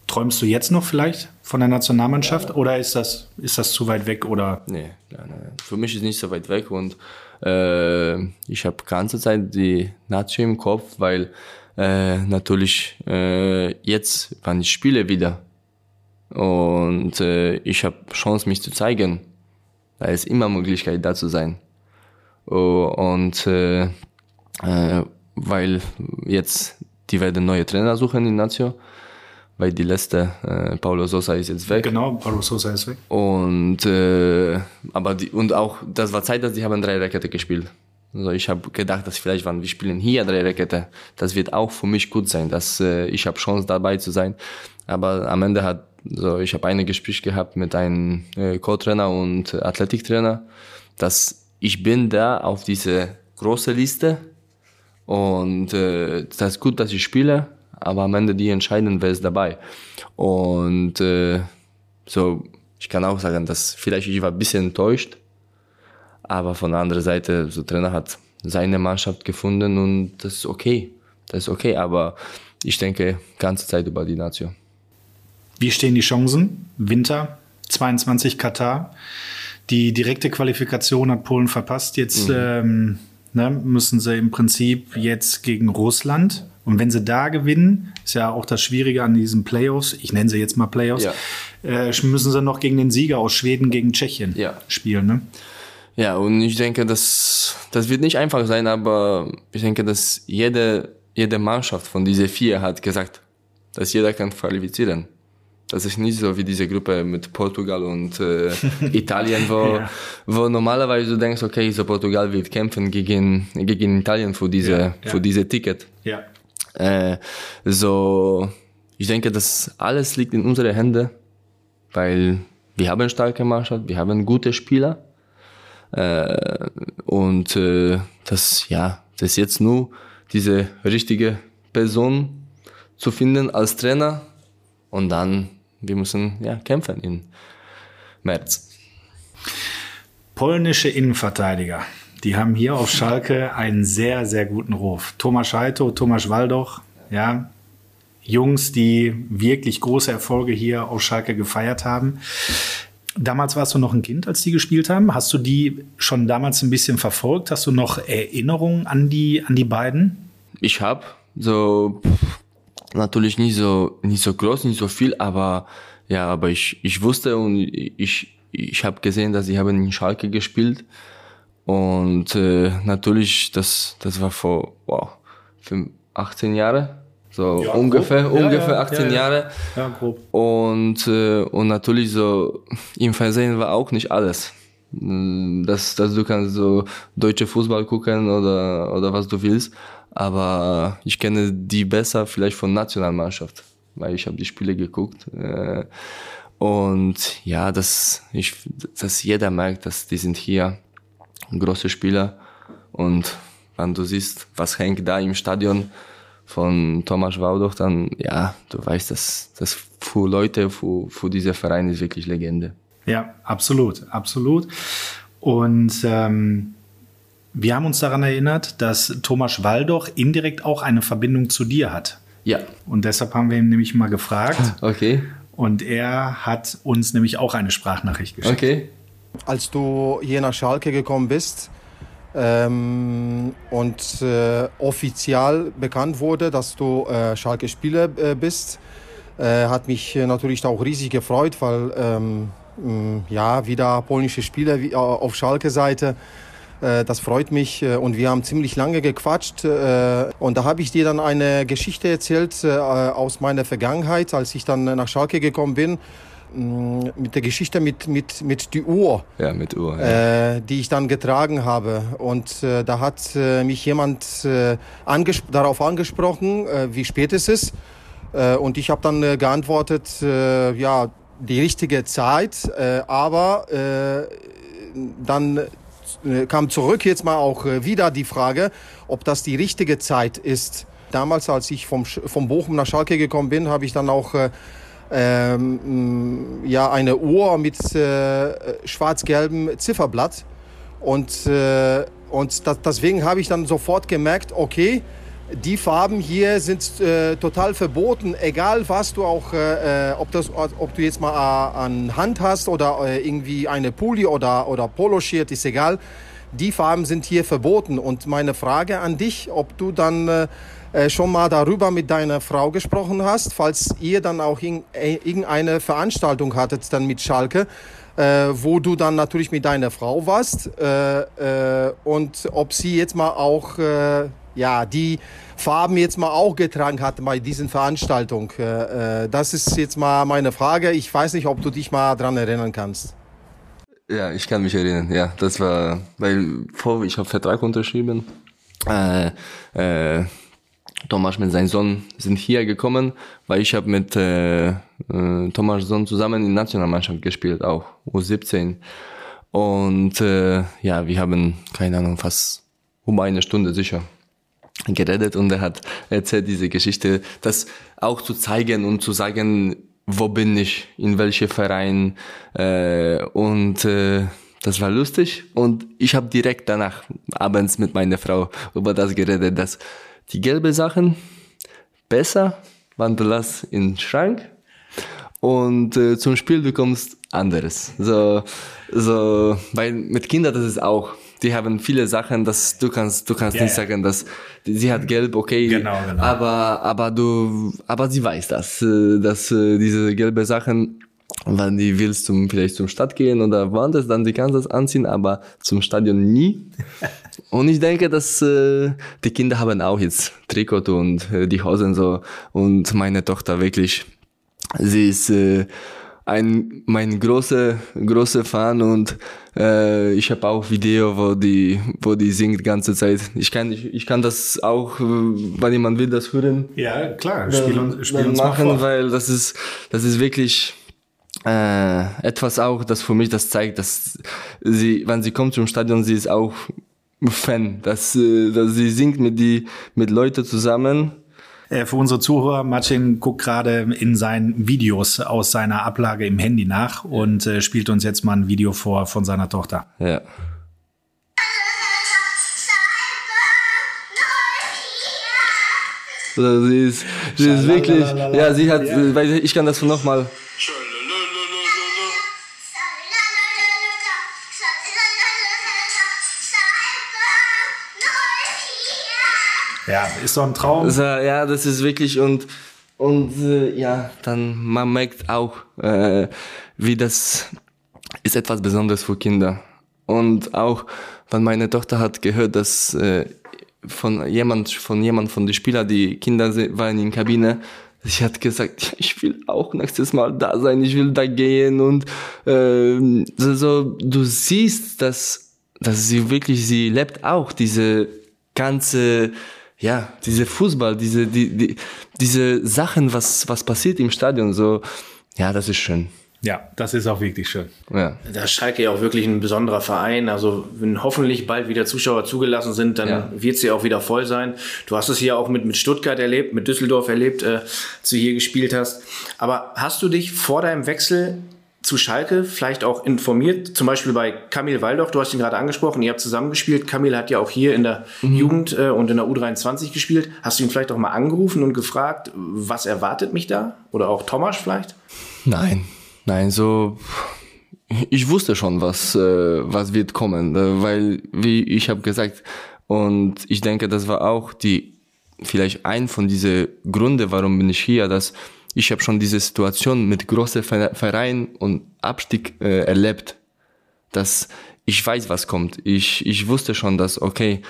Speaker 2: Träumst du jetzt noch vielleicht von der Nationalmannschaft oder ist das, ist das zu weit weg oder?
Speaker 4: Nee, nein, nein. für mich ist nicht so weit weg und äh, ich habe ganze Zeit die Nation im Kopf, weil äh, natürlich äh, jetzt, wann ich spiele wieder und äh, ich habe Chance, mich zu zeigen, da ist immer Möglichkeit, da zu sein. Oh, und äh, äh, weil jetzt die werden neue Trainer suchen in Nazio, weil die letzte äh, Paulo Sosa ist jetzt weg.
Speaker 2: Genau, Paulo Sosa ist weg.
Speaker 4: Und äh, aber die und auch das war Zeit, dass die haben drei Rakete gespielt. Also ich habe gedacht, dass vielleicht, wenn wir spielen hier drei Rakete, das wird auch für mich gut sein, dass äh, ich habe Chance dabei zu sein. Aber am Ende hat so ich habe ein Gespräch gehabt mit einem äh, Co-Trainer und Athletiktrainer, dass ich bin da auf diese große Liste und äh, das ist gut, dass ich spiele, aber am Ende die entscheiden, wer ist dabei. Und äh, so ich kann auch sagen, dass vielleicht ich war ein bisschen enttäuscht, aber von der anderen Seite, so Trainer hat seine Mannschaft gefunden und das ist okay. Das ist okay, aber ich denke ganze Zeit über die Nation.
Speaker 2: Wie stehen die Chancen? Winter 22 Katar. Die direkte Qualifikation hat Polen verpasst. Jetzt mhm. ähm, ne, müssen sie im Prinzip jetzt gegen Russland. Und wenn sie da gewinnen, ist ja auch das Schwierige an diesen Playoffs, ich nenne sie jetzt mal Playoffs, ja. äh, müssen sie noch gegen den Sieger aus Schweden gegen Tschechien ja. spielen. Ne?
Speaker 4: Ja, und ich denke, das, das wird nicht einfach sein, aber ich denke, dass jede, jede Mannschaft von diese vier hat gesagt, dass jeder kann qualifizieren. Das ist nicht so wie diese Gruppe mit Portugal und äh, Italien, wo, ja. wo normalerweise du denkst, okay, so Portugal wird kämpfen gegen, gegen Italien für diese, ja, ja. für diese Ticket.
Speaker 2: Ja.
Speaker 4: Äh, so, ich denke, dass alles liegt in unseren Händen, weil wir haben eine starke Mannschaft, wir haben gute Spieler äh, und äh, das, ja, das ist jetzt nur diese richtige Person zu finden als Trainer und dann, wir müssen ja kämpfen im März.
Speaker 2: Polnische Innenverteidiger, die haben hier auf Schalke einen sehr, sehr guten Ruf. Thomas Scheito, Thomas Waldoch, ja, Jungs, die wirklich große Erfolge hier auf Schalke gefeiert haben. Damals warst du noch ein Kind, als die gespielt haben. Hast du die schon damals ein bisschen verfolgt? Hast du noch Erinnerungen an die, an die beiden?
Speaker 4: Ich habe so natürlich nicht so nicht so groß, nicht so viel, aber ja, aber ich ich wusste und ich ich habe gesehen, dass sie haben in Schalke gespielt und äh, natürlich das das war vor wow, 18 Jahre so ja, ungefähr, grob. ungefähr ja, 18 Jahre.
Speaker 2: Ja, grob.
Speaker 4: Und, äh, und natürlich so, im Fernsehen war auch nicht alles. Mm, dass, dass du kannst so deutsche Fußball gucken oder, oder was du willst. Aber ich kenne die besser vielleicht von Nationalmannschaft, weil ich habe die Spiele geguckt. Äh, und ja, dass, ich, dass jeder merkt, dass die sind hier große Spieler. Und wenn du siehst, was hängt da im Stadion, von Thomas Waudoch, dann ja, du weißt, dass das für Leute, für, für dieser Verein ist wirklich Legende.
Speaker 2: Ja, absolut, absolut. Und ähm, wir haben uns daran erinnert, dass Thomas Waldoch indirekt auch eine Verbindung zu dir hat.
Speaker 4: Ja.
Speaker 2: Und deshalb haben wir ihn nämlich mal gefragt.
Speaker 4: Okay.
Speaker 2: Und er hat uns nämlich auch eine Sprachnachricht geschickt.
Speaker 4: Okay.
Speaker 6: Als du hier nach Schalke gekommen bist, ähm, und äh, offiziell bekannt wurde, dass du äh, Schalke-Spieler äh, bist, äh, hat mich natürlich auch riesig gefreut, weil ähm, ja wieder polnische Spieler auf Schalke-Seite Äh, das freut mich äh, und wir haben ziemlich lange gequatscht. Äh, und da habe ich dir dann eine Geschichte erzählt aus meiner Vergangenheit, als ich dann nach Schalke gekommen bin mit der Geschichte mit mit mit die Uhr,
Speaker 4: ja, mit Uhr ja.
Speaker 6: äh, die ich dann getragen habe. Und äh, da hat äh, mich jemand äh, anges darauf angesprochen, äh, wie spät es ist. Äh, und ich habe dann geantwortet, ja, die richtige Zeit. Aber dann kam zurück jetzt mal auch wieder die Frage, ob das die richtige Zeit ist. Damals, als ich vom, vom Bochum nach Schalke gekommen bin, habe ich dann auch ähm, ja, eine Uhr mit äh, schwarz-gelbem Zifferblatt. Und, äh, und das, deswegen habe ich dann sofort gemerkt, okay, die Farben hier sind äh, total verboten, egal was du auch, äh, ob, das, ob du jetzt mal äh, an Hand hast oder äh, irgendwie eine Pulli oder, oder Poloshirt, ist egal. Die Farben sind hier verboten. Und meine Frage an dich, ob du dann äh, äh schon mal darüber mit deiner Frau gesprochen hast, falls ihr dann auch äh, irgendeine Veranstaltung hattet dann mit Schalke, äh, wo du dann natürlich mit deiner Frau warst äh, äh, und ob sie jetzt mal auch äh, ja, die Farben jetzt mal auch getragen hat bei diesen Veranstaltungen. Äh, äh, das ist jetzt mal meine Frage. Ich weiß nicht, ob du dich mal dran erinnern kannst.
Speaker 4: Ja, ich kann mich erinnern. Ja, das war, weil vor ich habe Vertrag unterschrieben. Äh, äh, Thomas mit seinem Sohn sind hier gekommen, weil ich habe mit äh, äh, Thomas Sohn zusammen in Nationalmannschaft gespielt, auch U17. Und äh, ja, wir haben keine Ahnung fast um eine Stunde sicher geredet und er hat erzählt diese Geschichte, das auch zu zeigen und zu sagen, wo bin ich, in welche Verein äh, und äh, das war lustig und ich habe direkt danach abends mit meiner Frau über das geredet, dass die gelbe Sachen besser, wann du lass in den Schrank und äh, zum Spiel bekommst anderes. So, so, weil mit Kindern das ist auch die haben viele Sachen, dass du kannst, du kannst yeah, nicht sagen, dass sie hat gelb, okay, genau, genau. aber aber du, aber sie weiß das, äh, dass äh, diese gelbe Sachen, wenn die willst zum vielleicht zum Stadt gehen oder woanders, dann sie kann das anziehen, aber zum Stadion nie. Und ich denke, dass äh, die Kinder haben auch jetzt Trikot und äh, die Hosen so und meine Tochter wirklich, sie ist äh, ein mein großer großer Fan und äh, ich habe auch Video, wo die wo die singt die ganze Zeit. Ich kann ich, ich kann das auch, wenn jemand will, das hören.
Speaker 2: Ja klar, spiel uns, spiel uns
Speaker 4: machen, weil das ist das ist wirklich äh, etwas auch, das für mich das zeigt, dass sie, wenn sie kommt zum Stadion, sie ist auch Fan, dass, äh, dass sie singt mit die mit Leute zusammen
Speaker 2: äh, für unsere Zuhörer, Martin guckt gerade in seinen Videos aus seiner Ablage im Handy nach und äh, spielt uns jetzt mal ein Video vor von seiner Tochter.
Speaker 4: Ja. Also sie ist, sie ist wirklich, ja, sie hat, ich kann das noch mal
Speaker 2: ist so ein Traum.
Speaker 4: Also, ja, das ist wirklich und und äh, ja, dann man merkt auch, äh, wie das ist etwas Besonderes für Kinder. Und auch, wenn meine Tochter hat gehört, dass äh, von jemand, von jemand von den Spielern, die Kinder waren in Kabine, sie hat gesagt, ich will auch nächstes Mal da sein, ich will da gehen und äh, so, du siehst, dass, dass sie wirklich, sie lebt auch diese ganze ja, diese Fußball, diese, die, die, diese Sachen, was, was passiert im Stadion, so, ja, das ist schön.
Speaker 2: Ja, das ist auch wirklich schön.
Speaker 3: Ja. Da ist Schalke ja auch wirklich ein besonderer Verein. Also wenn hoffentlich bald wieder Zuschauer zugelassen sind, dann ja. wird sie auch wieder voll sein. Du hast es hier auch mit, mit Stuttgart erlebt, mit Düsseldorf erlebt, äh, als du hier gespielt hast. Aber hast du dich vor deinem Wechsel zu Schalke vielleicht auch informiert, zum Beispiel bei Kamil Waldoch, du hast ihn gerade angesprochen, ihr habt zusammengespielt. Kamil hat ja auch hier in der mhm. Jugend äh, und in der U23 gespielt. Hast du ihn vielleicht auch mal angerufen und gefragt, was erwartet mich da? Oder auch Thomas vielleicht?
Speaker 4: Nein, nein, so ich wusste schon, was äh, was wird kommen, äh, weil wie ich habe gesagt und ich denke, das war auch die vielleicht ein von diese Gründe, warum bin ich hier, dass ich habe schon diese Situation mit großen Vereinen und Abstieg äh, erlebt, dass ich weiß, was kommt. Ich, ich wusste schon, dass, okay,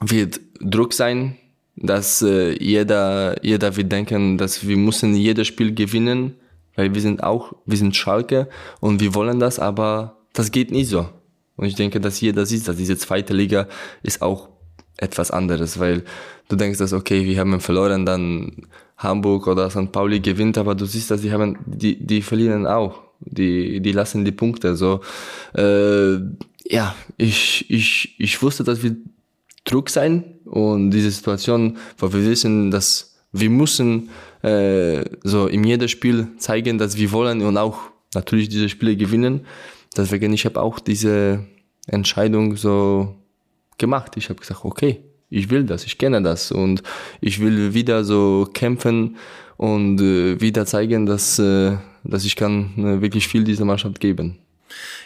Speaker 4: wird Druck sein, dass äh, jeder, jeder wird denken, dass wir müssen jedes Spiel gewinnen, weil wir sind auch, wir sind Schalke und wir wollen das, aber das geht nicht so. Und ich denke, dass jeder sieht, dass diese zweite Liga ist auch etwas anderes, weil du denkst, dass okay, wir haben verloren, dann Hamburg oder St. Pauli gewinnt, aber du siehst, dass die haben, die, die verlieren auch, die, die lassen die Punkte. So, äh, ja, ich, ich, ich wusste, dass wir Druck sein und diese Situation, wo wir wissen, dass wir müssen äh, so in jedem Spiel zeigen, dass wir wollen und auch natürlich diese Spiele gewinnen. Deswegen ich habe auch diese Entscheidung so gemacht. Ich habe gesagt, okay, ich will das, ich kenne das und ich will wieder so kämpfen und äh, wieder zeigen, dass, äh, dass ich kann äh, wirklich viel dieser Mannschaft geben.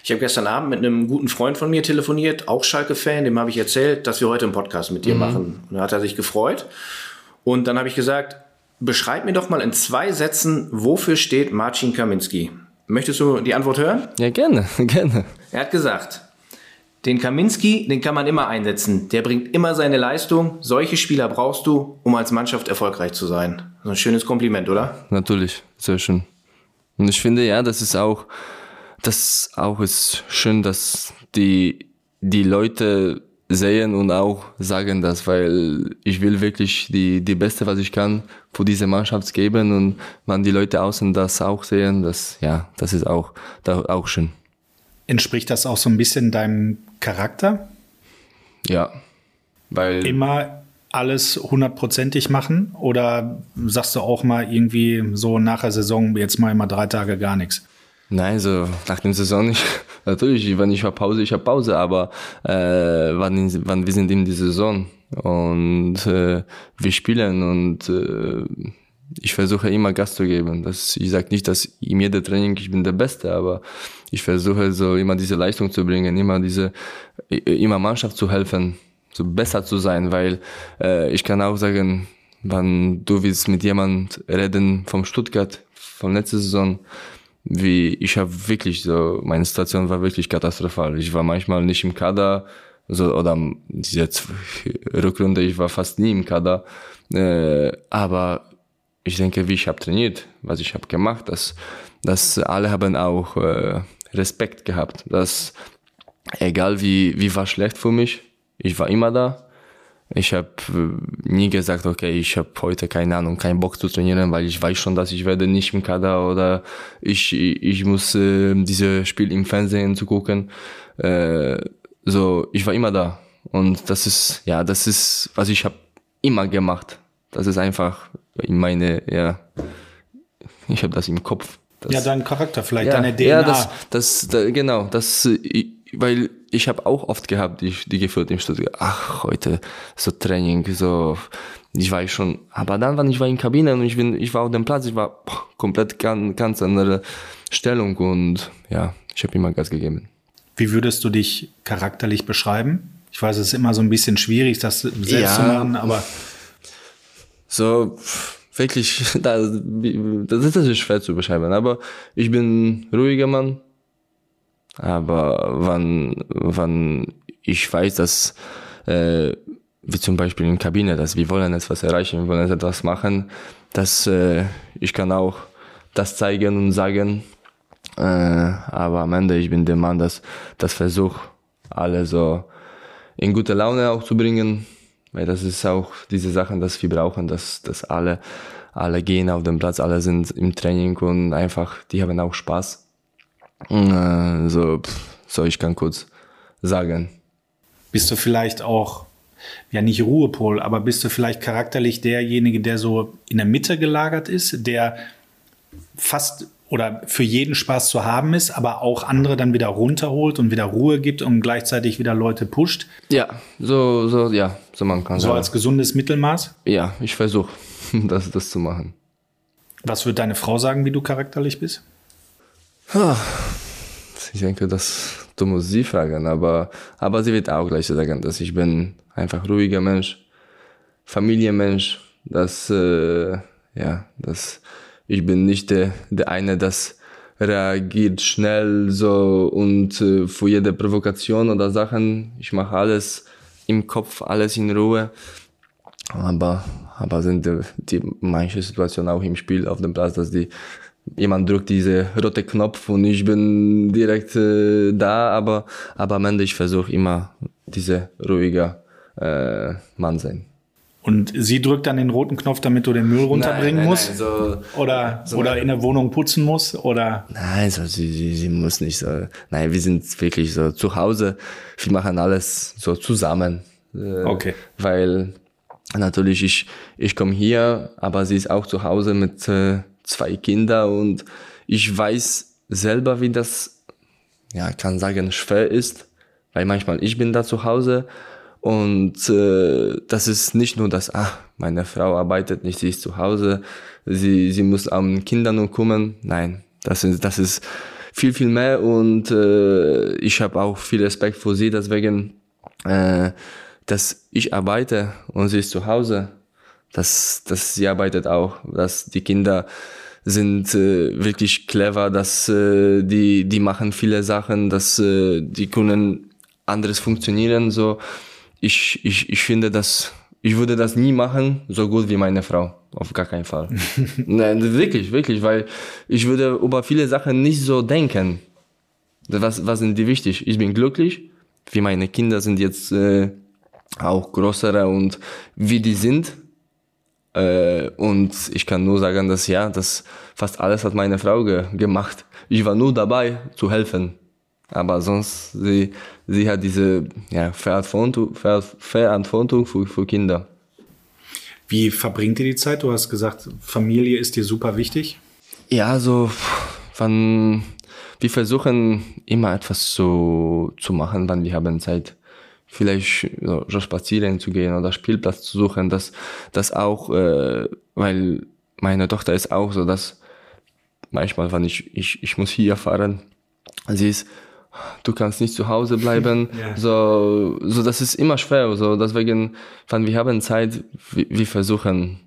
Speaker 3: Ich habe gestern Abend mit einem guten Freund von mir telefoniert, auch Schalke-Fan, dem habe ich erzählt, dass wir heute einen Podcast mit dir mhm. machen. Und da hat er sich gefreut. Und dann habe ich gesagt, beschreib mir doch mal in zwei Sätzen, wofür steht Marcin Kaminski? Möchtest du die Antwort hören?
Speaker 4: Ja, gerne, gerne.
Speaker 3: Er hat gesagt, den Kaminski, den kann man immer einsetzen. Der bringt immer seine Leistung. Solche Spieler brauchst du, um als Mannschaft erfolgreich zu sein. So ein schönes Kompliment, oder?
Speaker 4: Natürlich, sehr schön. Und ich finde, ja, das ist auch, das auch ist schön, dass die, die Leute sehen und auch sagen das, weil ich will wirklich die, die Beste, was ich kann, für diese Mannschaft geben und man die Leute außen das auch sehen, das, ja, das ist auch, da, auch schön.
Speaker 2: Entspricht das auch so ein bisschen deinem Charakter?
Speaker 4: Ja, weil.
Speaker 2: Immer alles hundertprozentig machen oder sagst du auch mal irgendwie so nach der Saison, jetzt mal immer drei Tage gar nichts?
Speaker 4: Nein, so nach der Saison nicht. Natürlich, wenn ich habe Pause, ich habe Pause, aber äh, wann, wann wir sind in die Saison und äh, wir spielen und äh, ich versuche immer Gas zu geben. Das, ich sage nicht, dass in jedem Training ich bin der Beste, aber ich versuche so immer diese Leistung zu bringen, immer diese, immer Mannschaft zu helfen, so besser zu sein, weil äh, ich kann auch sagen, wenn du willst mit jemand reden vom Stuttgart, von letzter Saison, wie ich habe wirklich so meine Situation war wirklich katastrophal. Ich war manchmal nicht im Kader, so oder diese Rückrunde, ich war fast nie im Kader, äh, aber ich denke, wie ich habe trainiert, was ich habe gemacht, dass, dass alle haben auch äh, Respekt gehabt, dass egal wie, wie war schlecht für mich, ich war immer da. Ich habe äh, nie gesagt, okay, ich habe heute keine Ahnung, keinen Bock zu trainieren, weil ich weiß schon, dass ich werde nicht im Kader oder ich, ich muss äh, dieses Spiel im Fernsehen zu gucken. Äh, so, ich war immer da. Und das ist, ja, das ist, was ich habe immer gemacht. Das ist einfach in meine, ja, ich habe das im Kopf. Das,
Speaker 2: ja, dein Charakter vielleicht,
Speaker 4: ja,
Speaker 2: deine DNA.
Speaker 4: Ja, das, das, da, genau, das, weil ich habe auch oft gehabt, die, die gefühlt im Studio, ach, heute so Training, so, ich war schon, aber dann, wenn ich war in Kabine und ich bin, ich war auf dem Platz, ich war boah, komplett ganz, ganz andere Stellung und ja, ich habe immer Gas gegeben.
Speaker 2: Wie würdest du dich charakterlich beschreiben? Ich weiß, es ist immer so ein bisschen schwierig, das selbst
Speaker 4: Ja.
Speaker 2: zu machen, aber
Speaker 4: So, wirklich, das, das ist schwer zu beschreiben, aber ich bin ruhiger Mann. Aber wann, wann ich weiß, dass, äh, wie zum Beispiel in Kabine, dass wir wollen etwas erreichen, wir wollen etwas machen, dass äh, ich kann auch das zeigen und sagen, äh, aber am Ende ich bin der Mann, das, das versucht, alle so in gute Laune auch zu bringen, weil das ist auch diese Sachen, dass wir brauchen, dass, dass alle, alle gehen auf den Platz, alle sind im Training und einfach, die haben auch Spaß. Äh, so, pff, so, ich kann kurz sagen.
Speaker 2: bist du vielleicht auch, ja nicht Ruhepol, aber bist du vielleicht charakterlich derjenige, der so in der Mitte gelagert ist, der fast oder für jeden Spaß zu haben ist, aber auch andere dann wieder runterholt und wieder Ruhe gibt und gleichzeitig wieder Leute pusht,
Speaker 4: Ja, so, so, ja, so man kann
Speaker 2: so
Speaker 4: sagen.
Speaker 2: als gesundes Mittelmaß.
Speaker 4: Ja, ich versuche, das, das zu machen.
Speaker 2: Was wird deine Frau sagen, wie du charakterlich bist?
Speaker 4: Ich denke, das du musst sie fragen, aber, aber sie wird auch gleich sagen, dass ich bin einfach ruhiger Mensch, Familienmensch, dass, äh, ja, dass ich bin nicht der, der eine, das reagiert schnell so und äh, für jede Provokation oder Sachen, ich mache alles im Kopf, alles in Ruhe. Aber, aber sind die, die manche Situationen auch im Spiel auf dem Platz, dass die jemand drückt diese rote Knopf und ich bin direkt äh, da, aber, aber am Ende ich versuche immer diese ruhiger äh, Mann sein.
Speaker 2: Und sie drückt dann den roten Knopf, damit du den Müll runterbringen
Speaker 4: nein,
Speaker 2: musst?
Speaker 4: nein, so,
Speaker 2: oder
Speaker 4: so
Speaker 2: oder in der Wohnung putzen musst? Oder
Speaker 4: Nein, so, sie, sie, sie muss nicht so. Nein, wir sind wirklich so zu Hause. Wir machen alles so zusammen. Äh,
Speaker 2: Okay.
Speaker 4: Weil natürlich ich, ich komme hier, aber sie ist auch zu Hause mit äh, zwei Kindern und ich weiß selber, wie das, ja, kann sagen, schwer ist, weil manchmal ich bin da zu Hause und äh, das ist nicht nur das, ah, meine Frau arbeitet nicht, sie ist zu Hause, sie, sie muss am Kindern nur kümmern. Nein, das ist, das ist viel, viel mehr und äh, ich habe auch viel Respekt vor sie, deswegen, äh, dass ich arbeite und sie ist zu Hause, dass, dass sie arbeitet auch, dass die Kinder sind äh, wirklich clever, dass äh, die, die machen viele Sachen, dass äh, die können anderes funktionieren. So, ich, ich, ich finde, dass ich würde das nie machen, so gut wie meine Frau. Auf gar keinen Fall. Nein, wirklich, wirklich, weil ich würde über viele Sachen nicht so denken. Was, was sind die wichtig? Ich bin glücklich, wie meine Kinder sind jetzt äh, auch größere und wie die sind. Äh, und ich kann nur sagen, dass ja, das fast alles hat meine Frau ge gemacht. Ich war nur dabei zu helfen. Aber sonst, sie, sie hat diese ja, Verantwortung, Ver Verantwortung für, für Kinder.
Speaker 2: wie verbringt ihr die Zeit? Du hast gesagt, Familie ist dir super wichtig.
Speaker 4: Ja, so, wann, wir versuchen immer etwas so zu machen, wann wir haben Zeit. Vielleicht so, so spazieren zu gehen oder Spielplatz zu suchen, das, das auch, äh, weil meine Tochter ist auch so, dass manchmal, wenn ich, ich, ich muss hier fahren, sie ist, du kannst nicht zu Hause bleiben,
Speaker 2: Ja.
Speaker 4: so, so, das ist immer schwer, so, deswegen, wenn wir haben Zeit, wir, wir versuchen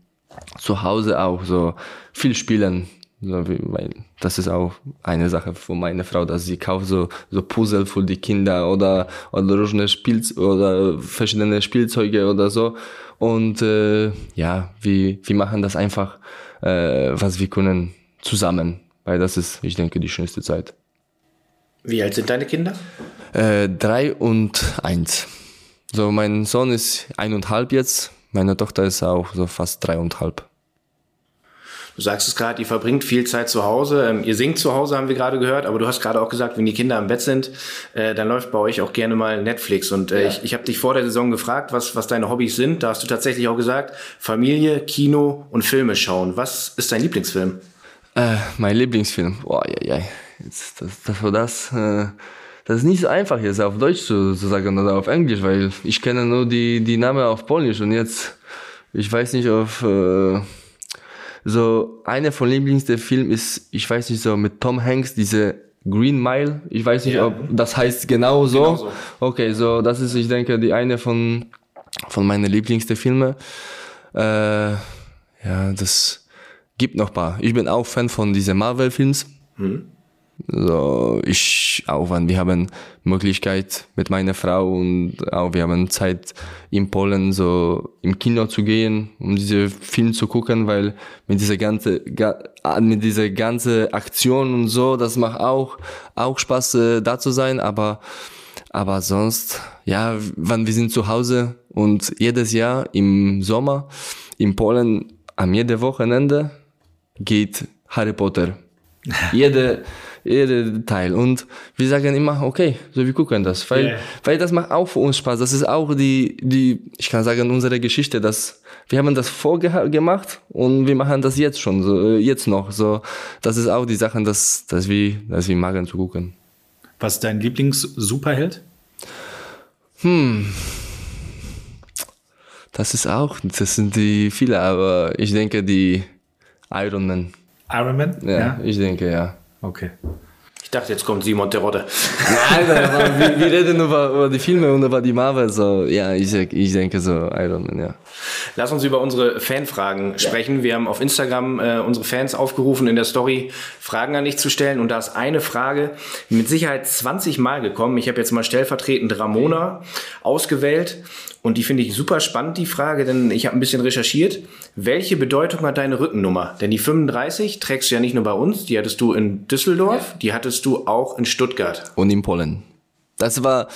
Speaker 4: zu Hause auch so viel spielen, so, weil das ist auch eine Sache von meiner Frau, dass sie kauft so, so Puzzle für die Kinder oder, oder verschiedene Spiel oder verschiedene Spielzeuge oder so. Und äh, ja, wir, wir machen das einfach, äh, was wir können, zusammen. Weil das ist, ich denke, die schönste Zeit.
Speaker 3: Wie alt sind deine Kinder?
Speaker 4: Äh, drei und eins. So, mein Sohn ist eineinhalb jetzt, meine Tochter ist auch so fast dreieinhalb.
Speaker 3: Du sagst es gerade, ihr verbringt viel Zeit zu Hause. Ähm, ihr singt zu Hause, haben wir gerade gehört, aber du hast gerade auch gesagt, wenn die Kinder im Bett sind, äh, dann läuft bei euch auch gerne mal Netflix. Und äh, ich, ich habe dich vor der Saison gefragt, was, was deine Hobbys sind. Da hast du tatsächlich auch gesagt, Familie, Kino und Filme schauen. Was ist dein Lieblingsfilm?
Speaker 4: Äh, mein Lieblingsfilm. Boah, ja, ja. Jetzt, das, das war das. Äh, das ist nicht so einfach jetzt auf Deutsch zu, zu sagen oder auf Englisch, weil ich kenne nur die, die Namen auf Polnisch und jetzt, ich weiß nicht, auf äh, so einer von Lieblingsfilmen Film ist, ich weiß nicht so mit Tom Hanks diese Green Mile. Ich weiß nicht,
Speaker 3: Ja.
Speaker 4: ob das heißt genau so.
Speaker 3: Genau so.
Speaker 4: Okay, so das ist, ich denke, die eine von von meinen Lieblingsfilme. Filme. Äh, ja, das gibt noch paar. Ich bin auch Fan von diesen Marvel-Films. So, ich auch, wenn wir haben Möglichkeit mit meiner Frau und auch wir haben Zeit in Polen so im Kino zu gehen, um diese Film zu gucken, weil mit dieser ganze, ga, ah, mit dieser ganze Aktion und so, das macht auch, auch Spaß, äh, da zu sein, aber, aber sonst, ja, wenn wir sind zu Hause und jedes Jahr im Sommer in Polen am jedem Wochenende geht Harry Potter. jede, jede Teil. Und wir sagen immer, okay, so wir gucken das, weil,
Speaker 2: Yeah.
Speaker 4: weil das macht auch für uns Spaß. Das ist auch die, die, ich kann sagen, unsere Geschichte, dass wir haben das vorgemacht und wir machen das jetzt schon, so, äh, jetzt noch. So, das ist auch die Sache, dass, dass wir, dass wir magen zu gucken.
Speaker 2: Was ist dein Lieblings-Superheld?
Speaker 4: Das ist auch, das sind die viele, aber ich denke die Iron Man.
Speaker 2: Iron Man?
Speaker 4: Ja, ich denke ja.
Speaker 2: Okay.
Speaker 3: Ich dachte, jetzt kommt Simon Terodde.
Speaker 4: Nein, aber wir, wir reden über, über die Filme und über die Marvel, so, ja, ich, ich denke so Iron Man, ja.
Speaker 3: Lass uns über unsere Fanfragen sprechen. Wir haben auf Instagram äh, unsere Fans aufgerufen, in der Story Fragen an dich zu stellen. Und da ist eine Frage mit Sicherheit 20 Mal gekommen. Ich habe jetzt mal stellvertretend Ramona ausgewählt. Und die finde ich super spannend, die Frage, denn ich habe ein bisschen recherchiert. Welche Bedeutung hat deine Rückennummer? Denn die 35 trägst du ja nicht nur bei uns, die hattest du in Düsseldorf, die hattest du auch in Stuttgart.
Speaker 4: Und in Polen. Das war,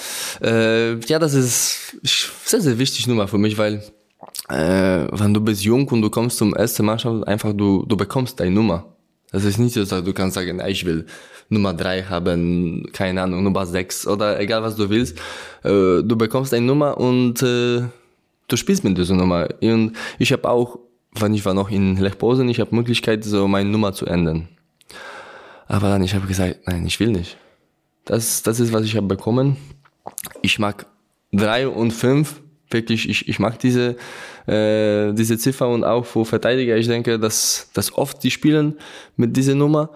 Speaker 4: äh, ja, das ist sehr, sehr wichtig Nummer für mich, weil äh, wenn du bist jung und du kommst zum ersten Mannschaft, einfach du, du bekommst deine Nummer. Das ist nicht so, dass du kannst sagen, ich will Nummer drei haben, keine Ahnung, Nummer sechs oder egal was du willst. Äh, du bekommst eine Nummer und äh, du spielst mit dieser Nummer. Und ich habe auch, wenn ich war noch in Lechposen, ich habe Möglichkeit, so meine Nummer zu ändern. Aber dann, ich habe gesagt, nein, ich will nicht. Das, das ist, was ich habe bekommen. Ich mag drei und fünf wirklich, ich, ich mag diese, äh, diese Ziffer und auch für Verteidiger, ich denke, dass, dass oft die spielen mit dieser Nummer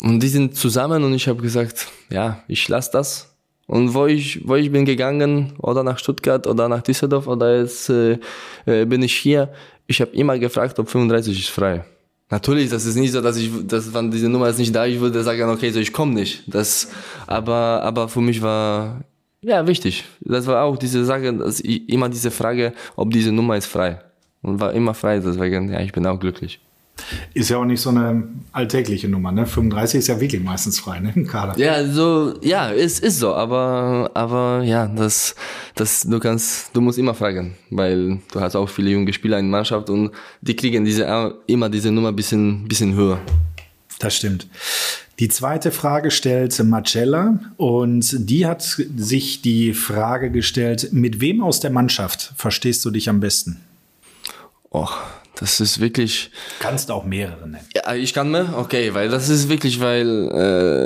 Speaker 4: und die sind zusammen und ich habe gesagt, ja, ich lasse das. Und wo ich, wo ich bin gegangen, oder nach Stuttgart oder nach Düsseldorf oder jetzt äh, äh, bin ich hier, ich habe immer gefragt, ob 35 ist frei. Natürlich, das ist nicht so, dass ich, dass wenn diese Nummer ist nicht da, ich würde sagen, okay, so ich komme nicht. Das, aber, aber für mich war ja wichtig. Das war auch diese Sache, dass ich, immer diese Frage, ob diese Nummer ist frei. Und war immer frei, deswegen, ja, ich bin auch glücklich.
Speaker 2: Ist ja auch nicht so eine alltägliche Nummer, ne? 35 ist ja wirklich meistens frei, ne? Im Kader.
Speaker 4: Ja, so, ja, es ist so, aber, aber ja, das, das, du kannst, du musst immer fragen, weil du hast auch viele junge Spieler in der Mannschaft und die kriegen diese, immer diese Nummer ein bisschen, bisschen höher.
Speaker 2: Das stimmt. Die zweite Frage stellt Marcella und die hat sich die Frage gestellt, mit wem aus der Mannschaft verstehst du dich am besten?
Speaker 4: Och, das ist wirklich.
Speaker 2: Kannst auch mehrere nennen.
Speaker 4: Ja, ich kann mehr? Okay, weil das ist wirklich, weil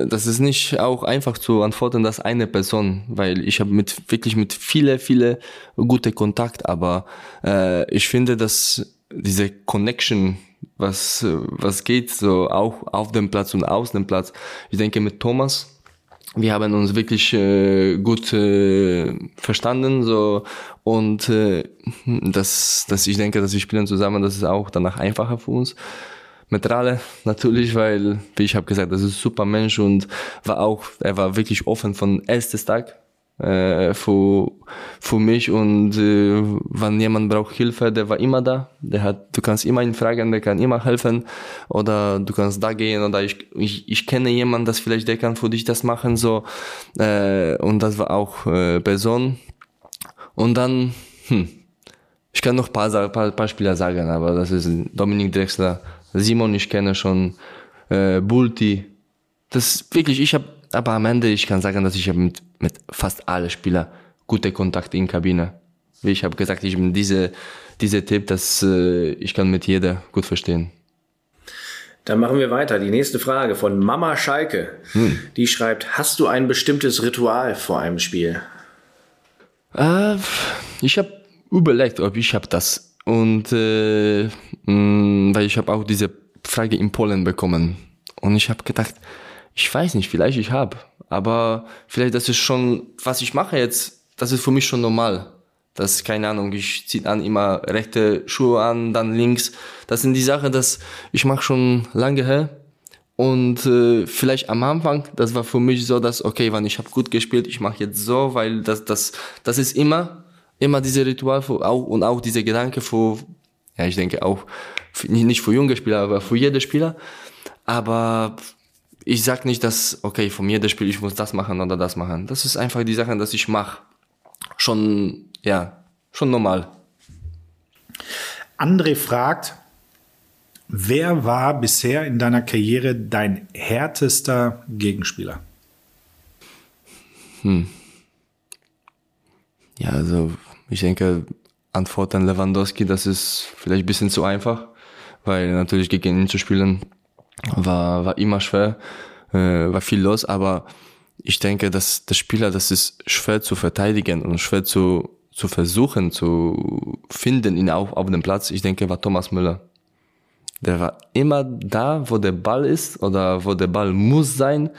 Speaker 4: äh, das ist nicht auch einfach zu antworten, dass eine Person, weil ich habe mit wirklich mit viele, viele gute Kontakt, aber äh, ich finde, dass diese Connection, was was geht, so auch auf dem Platz und aus dem Platz. Ich denke mit Thomas wir haben uns wirklich äh, gut äh, verstanden so und äh, das, das ich denke, dass wir spielen zusammen, das ist auch danach einfacher für uns. Mit Rale natürlich, weil wie ich habe gesagt, das ist ein super Mensch und war auch, er war wirklich offen von erstes Tag äh, für, mich und äh, wenn jemand braucht Hilfe, der war immer da. Der hat, du kannst immer ihn fragen, der kann immer helfen oder du kannst da gehen oder ich, ich, ich kenne jemanden, das vielleicht der kann für dich das machen so äh, und das war auch äh, Person und dann hm, ich kann noch paar, paar, paar Spieler sagen, aber das ist Dominik Drexler, Simon, ich kenne schon äh, Bulti. Das wirklich, ich habe aber am Ende, ich kann sagen, dass ich mit, mit fast allen Spielern gute Kontakte in Kabine. Wie ich habe gesagt, ich bin diese, diese Tipp, dass äh, ich kann mit jeder gut verstehen.
Speaker 3: Dann machen wir weiter. Die nächste Frage von Mama Schalke. Hm. Die schreibt, hast du ein bestimmtes Ritual vor einem Spiel?
Speaker 4: Äh, ich habe überlegt, ob ich habe das. Und äh, mh, mm, weil ich habe auch diese Frage in Polen bekommen. Und ich habe gedacht, ich weiß nicht, vielleicht ich habe, aber vielleicht das ist schon, was ich mache jetzt, das ist für mich schon normal. Das ist keine Ahnung, ich ziehe an immer rechte Schuhe an, dann links. Das sind die Sachen, das ich mache schon lange her. Und äh, vielleicht am Anfang, das war für mich so, dass okay, wenn ich habe gut gespielt, ich mache jetzt so, weil das das das ist immer immer diese Ritual für, auch und auch diese Gedanke für ja, ich denke auch für, nicht für junge Spieler, aber für jede Spieler. Aber ich sag nicht, dass, okay, von mir das Spiel, ich muss das machen oder das machen. Das ist einfach die Sache, dass ich mache. Schon, ja, schon normal.
Speaker 2: André fragt, wer war bisher in deiner Karriere dein härtester Gegenspieler?
Speaker 4: Hm. Ja, also ich denke, Antwort an Lewandowski, das ist vielleicht ein bisschen zu einfach, weil natürlich gegen ihn zu spielen, war, war immer schwer, äh, war viel los, aber ich denke, dass der Spieler, das ist schwer zu verteidigen und schwer zu, zu versuchen, zu finden ihn auch auf dem Platz. Ich denke, war Thomas Müller. Der war immer da, wo der Ball ist oder wo der Ball muss sein.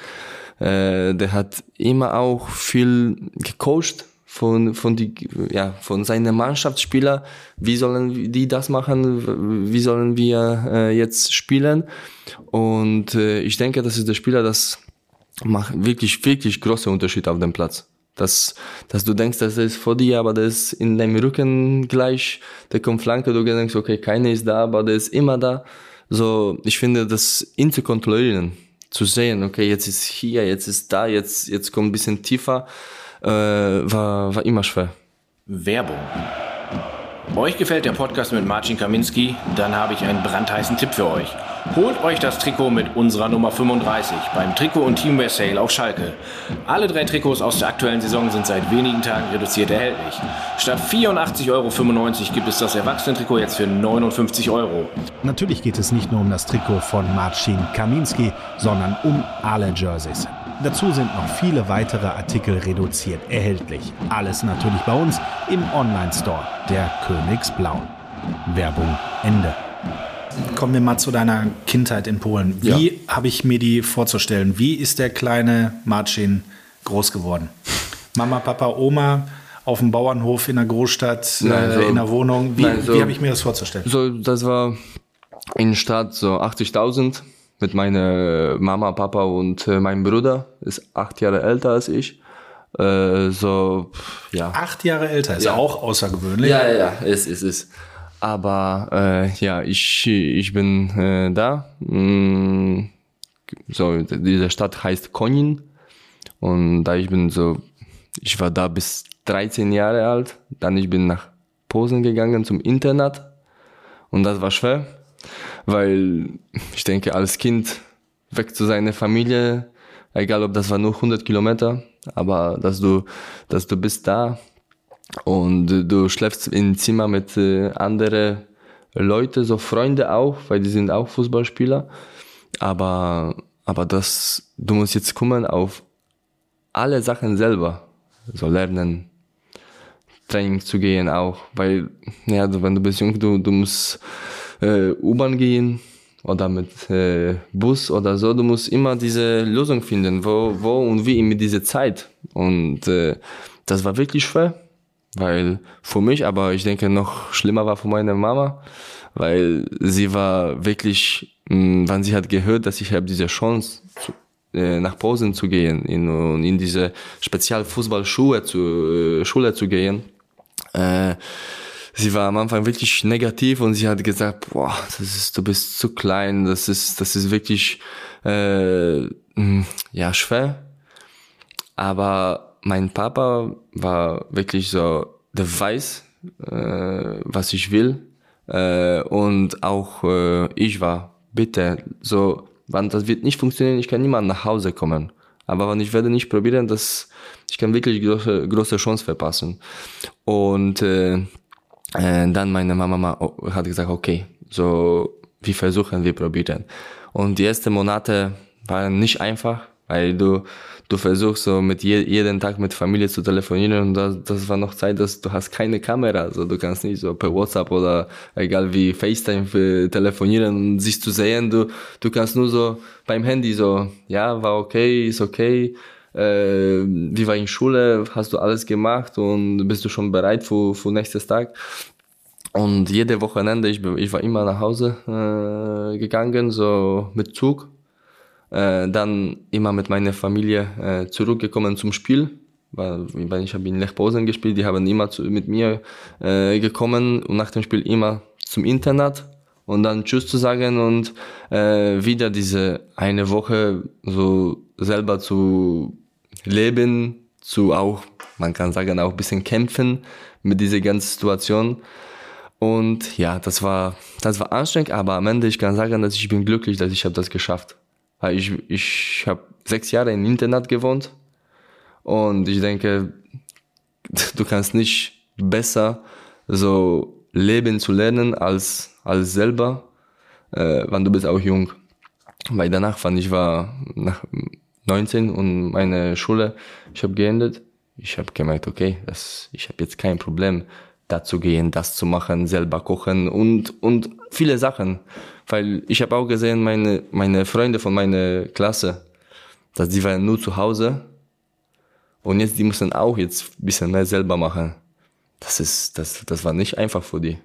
Speaker 4: Äh, der hat immer auch viel gecoacht von, von, die, ja, von seinen Mannschaftsspieler. Wie sollen die das machen? Wie sollen wir äh, jetzt spielen? Und äh, ich denke, das ist der Spieler, das macht wirklich, wirklich große Unterschied auf dem Platz. Dass, dass du denkst, das ist vor dir, aber das ist in deinem Rücken gleich, der kommt Flanke, du denkst, okay, keiner ist da, aber der ist immer da. So, ich finde, das ihn zu kontrollieren, zu sehen, okay, jetzt ist hier, jetzt ist da, jetzt, jetzt kommt ein bisschen tiefer, äh, war, war immer schwer.
Speaker 3: Werbung. Euch gefällt der Podcast mit Marcin Kaminski? Dann habe ich einen brandheißen Tipp für euch. Holt euch das Trikot mit unserer Nummer 35 beim Trikot- und Teamwear Sale auf Schalke. Alle drei Trikots aus der aktuellen Saison sind seit wenigen Tagen reduziert erhältlich. Statt 84,95 Euro gibt es das Erwachsenen-Trikot jetzt für 59 Euro.
Speaker 2: Natürlich geht es nicht nur um das Trikot von Marcin Kaminski, sondern um alle Jerseys. Dazu sind noch viele weitere Artikel reduziert erhältlich. Alles natürlich bei uns im Online-Store der Königsblauen. Werbung Ende. Kommen wir mal zu deiner Kindheit in Polen. Wie ja. habe ich mir die vorzustellen? Wie ist der kleine Marcin groß geworden? Mama, Papa, Oma auf dem Bauernhof in der Großstadt, nein, äh, so, in der Wohnung. Wie, so, wie habe ich mir das vorzustellen?
Speaker 4: So, das war in Stadt so 80.000 mit meiner Mama, Papa und äh, meinem Bruder. Ist acht Jahre älter als ich. Äh, so, ja.
Speaker 2: Acht Jahre älter ist ja. auch außergewöhnlich.
Speaker 4: Ja, ja, ja, ist, ist, ist. Aber äh, ja, ich, ich bin äh, da. Mm, so, diese Stadt heißt Konin. Und da ich bin so, ich war da bis 13 Jahre alt. Dann ich bin nach Posen gegangen zum Internat. Und das war schwer, weil ich denke, als Kind weg zu seiner Familie, egal ob das war nur 100 Kilometer, aber dass du, dass du bist da und du schläfst im Zimmer mit äh, anderen Leuten, so Freunde auch, weil die sind auch Fußballspieler. Aber, aber das, du musst jetzt kommen auf alle Sachen selber. So lernen, Training zu gehen auch, weil, ja, wenn du bist jung, du, du musst äh, U-Bahn gehen oder mit äh, Bus oder so, du musst immer diese Lösung finden, wo, wo und wie mit dieser Zeit. Und äh, das war wirklich schwer weil für mich, aber ich denke noch schlimmer war für meine Mama, weil sie war wirklich, mh, mm, wann sie hat gehört, dass ich habe diese Chance zu, äh, nach Posen zu gehen in, in diese Spezialfußballschule zu, äh, Schule zu gehen. Äh, sie war am Anfang wirklich negativ und sie hat gesagt, boah, das ist, du bist zu klein, das ist, das ist wirklich äh, mm, ja schwer. Aber mein Papa war wirklich so, der weiß, äh, was ich will. Äh, und auch äh, ich war, bitte, so, wann das wird nicht funktionieren, ich kann niemand nach Hause kommen. Aber wenn ich werde nicht probieren, das, ich kann wirklich große, große Chance verpassen. Und äh, äh, dann meine Mama hat gesagt, okay, so, wir versuchen, wir probieren. Und die ersten Monate waren nicht einfach, weil du du versuchst so mit je, jeden Tag mit Familie zu telefonieren und das, das war noch Zeit, dass du hast keine Kamera, also du kannst nicht so per WhatsApp oder egal wie FaceTime telefonieren und sich zu sehen, du, du kannst nur so beim Handy so, ja, war okay, ist okay, äh, wie war in Schule, hast du alles gemacht und bist du schon bereit für, für nächstes Tag. Und jede Wochenende, ich, ich war immer nach Hause äh, gegangen, so mit Zug. Äh, dann immer mit meiner Familie äh, zurückgekommen zum Spiel, weil, weil ich habe in Lech Posen gespielt, die haben immer zu, mit mir äh, gekommen und nach dem Spiel immer zum Internat. Und dann Tschüss zu sagen und äh, wieder diese eine Woche so selber zu leben, zu auch, man kann sagen, auch ein bisschen kämpfen mit dieser ganzen Situation. Und ja, das war, das war anstrengend, aber am Ende ich kann sagen, dass ich bin glücklich, dass ich habe das geschafft. Ich, ich habe sechs Jahre im Internat gewohnt und ich denke, du kannst nicht besser so leben zu lernen als, als selber, äh, wann du bist auch jung. Weil danach fand ich war nach 19 und meine Schule, ich habe geendet. Ich habe gemerkt, okay, das, ich habe jetzt kein Problem, da zu gehen, das zu machen, selber kochen und, und viele Sachen. Weil ich habe auch gesehen, meine, meine Freunde von meiner Klasse, dass die waren nur zu Hause und jetzt die mussten auch jetzt ein bisschen mehr selber machen. Das ist, das, das war nicht einfach für die.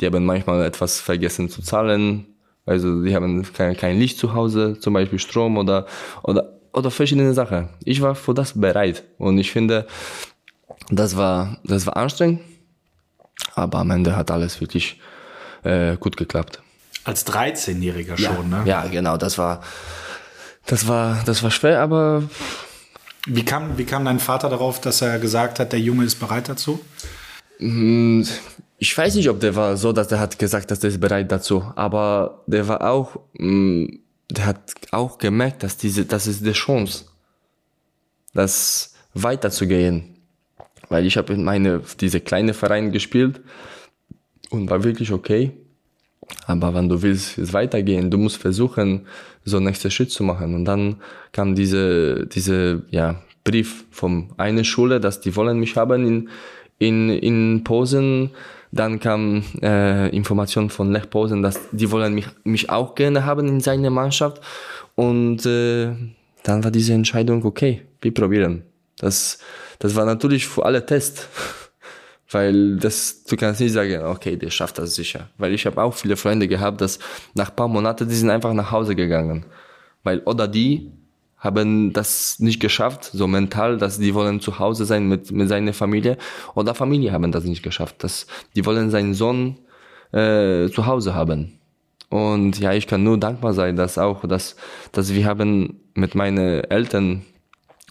Speaker 4: Die haben manchmal etwas vergessen zu zahlen, also die haben kein, kein Licht zu Hause, zum Beispiel Strom oder, oder, oder verschiedene Sachen. Ich war für das bereit und ich finde, das war, das war anstrengend, aber am Ende hat alles wirklich äh, gut geklappt.
Speaker 2: Als 13-Jähriger
Speaker 4: Ja,
Speaker 2: schon, ne?
Speaker 4: ja, genau, das war, das war, das war schwer, aber
Speaker 2: Wie, kam, wie kam dein Vater darauf, dass er gesagt hat, der Junge ist bereit dazu?
Speaker 4: ich weiß nicht, ob der war so, dass der hat gesagt, dass der ist bereit dazu, aber der war auch, mh, der hat auch gemerkt, dass diese, das ist die Chance, das weiterzugehen, weil ich habe in meine diese kleine Verein gespielt und war wirklich okay. Aber wenn du willst es weitergehen, du musst versuchen, so nächsten Schritt zu machen. Und dann kam diese, diese, ja, Brief von einer Schule, dass die wollen mich haben in, in, in Posen. Dann kam äh, Information von Lech Posen, dass die wollen mich, mich auch gerne haben in seiner Mannschaft. Und äh, dann war diese Entscheidung, okay, wir probieren. Das, das war natürlich für alle Test. Weil das, du kannst nicht sagen, okay, der schafft das sicher. Weil ich habe auch viele Freunde gehabt, dass nach paar Monaten, die sind einfach nach Hause gegangen. Weil oder die haben das nicht geschafft, so mental, dass die wollen zu Hause sein mit, mit seiner Familie. Oder Familie haben das nicht geschafft. dass die wollen seinen Sohn äh, zu Hause haben. Und ja, ich kann nur dankbar sein, dass auch, dass, dass wir haben mit meinen Eltern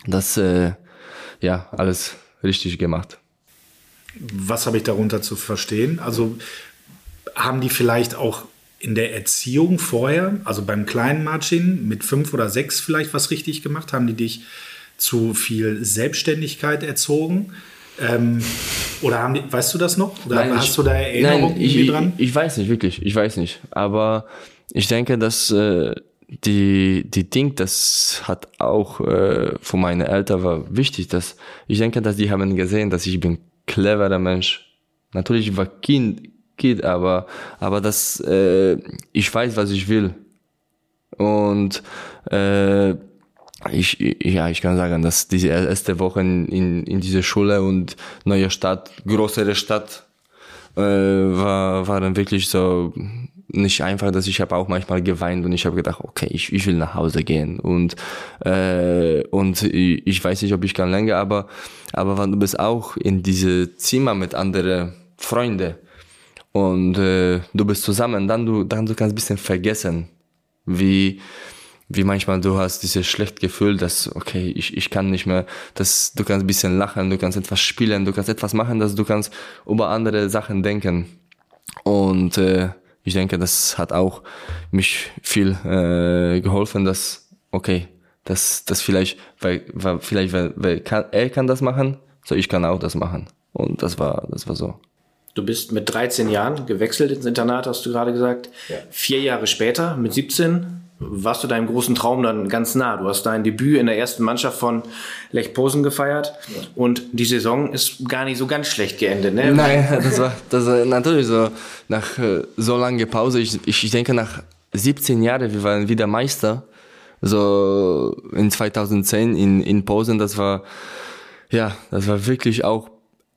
Speaker 4: das, äh, ja, alles richtig gemacht.
Speaker 2: Was habe ich darunter zu verstehen? Also haben die vielleicht auch in der Erziehung vorher, also beim kleinen Marcin mit fünf oder sechs vielleicht was richtig gemacht? Haben die dich zu viel Selbstständigkeit erzogen? Ähm, oder haben die, weißt du das noch? Oder
Speaker 4: Nein,
Speaker 2: hast
Speaker 4: ich-
Speaker 2: du da Erinnerungen
Speaker 4: Nein, ich,
Speaker 2: irgendwie
Speaker 4: ich,
Speaker 2: dran?
Speaker 4: ich weiß nicht, wirklich, ich weiß nicht. Aber ich denke, dass äh, die, die Ding, das hat auch äh, für meine Eltern war wichtig, dass ich denke, dass die haben gesehen, dass ich bin cleverer Mensch. Natürlich ich war Kind, Kind, aber aber das äh, ich weiß, was ich will. Und äh, ich, ja, ich kann sagen, dass diese erste Woche in, in dieser Schule und neue Stadt, größere Stadt, äh, war, waren wirklich so nicht einfach, dass ich habe auch manchmal geweint und ich habe gedacht, okay, ich, ich will nach Hause gehen und äh, und ich, ich weiß nicht, ob ich kann länger, aber aber wenn du bist auch in diese Zimmer mit anderen Freunden und äh, du bist zusammen, dann du dann du kannst ein bisschen vergessen, wie wie manchmal du hast dieses schlechte Gefühl, dass, okay, ich, ich kann nicht mehr, dass du kannst ein bisschen lachen, du kannst etwas spielen, du kannst etwas machen, dass du kannst über andere Sachen denken. Und äh, ich denke, das hat auch mich viel äh, geholfen, dass, okay, dass das vielleicht, weil, weil vielleicht, weil, weil kann, er kann das machen, so ich kann auch das machen. Und das war, das war so.
Speaker 3: Du bist mit 13 Jahren gewechselt ins Internat, hast du gerade gesagt. Vier Jahre später, mit 17, warst du deinem großen Traum dann ganz nah. Du hast dein Debüt in der ersten Mannschaft von Lech Posen gefeiert. Und die Saison ist gar nicht so ganz schlecht geendet. Ne?
Speaker 4: Nein, das war, das war natürlich so, nach äh, so lange Pause, ich, ich, ich denke nach 17 Jahren, wir waren wieder Meister, so in 2010 in, in Posen, das war, ja, das war wirklich auch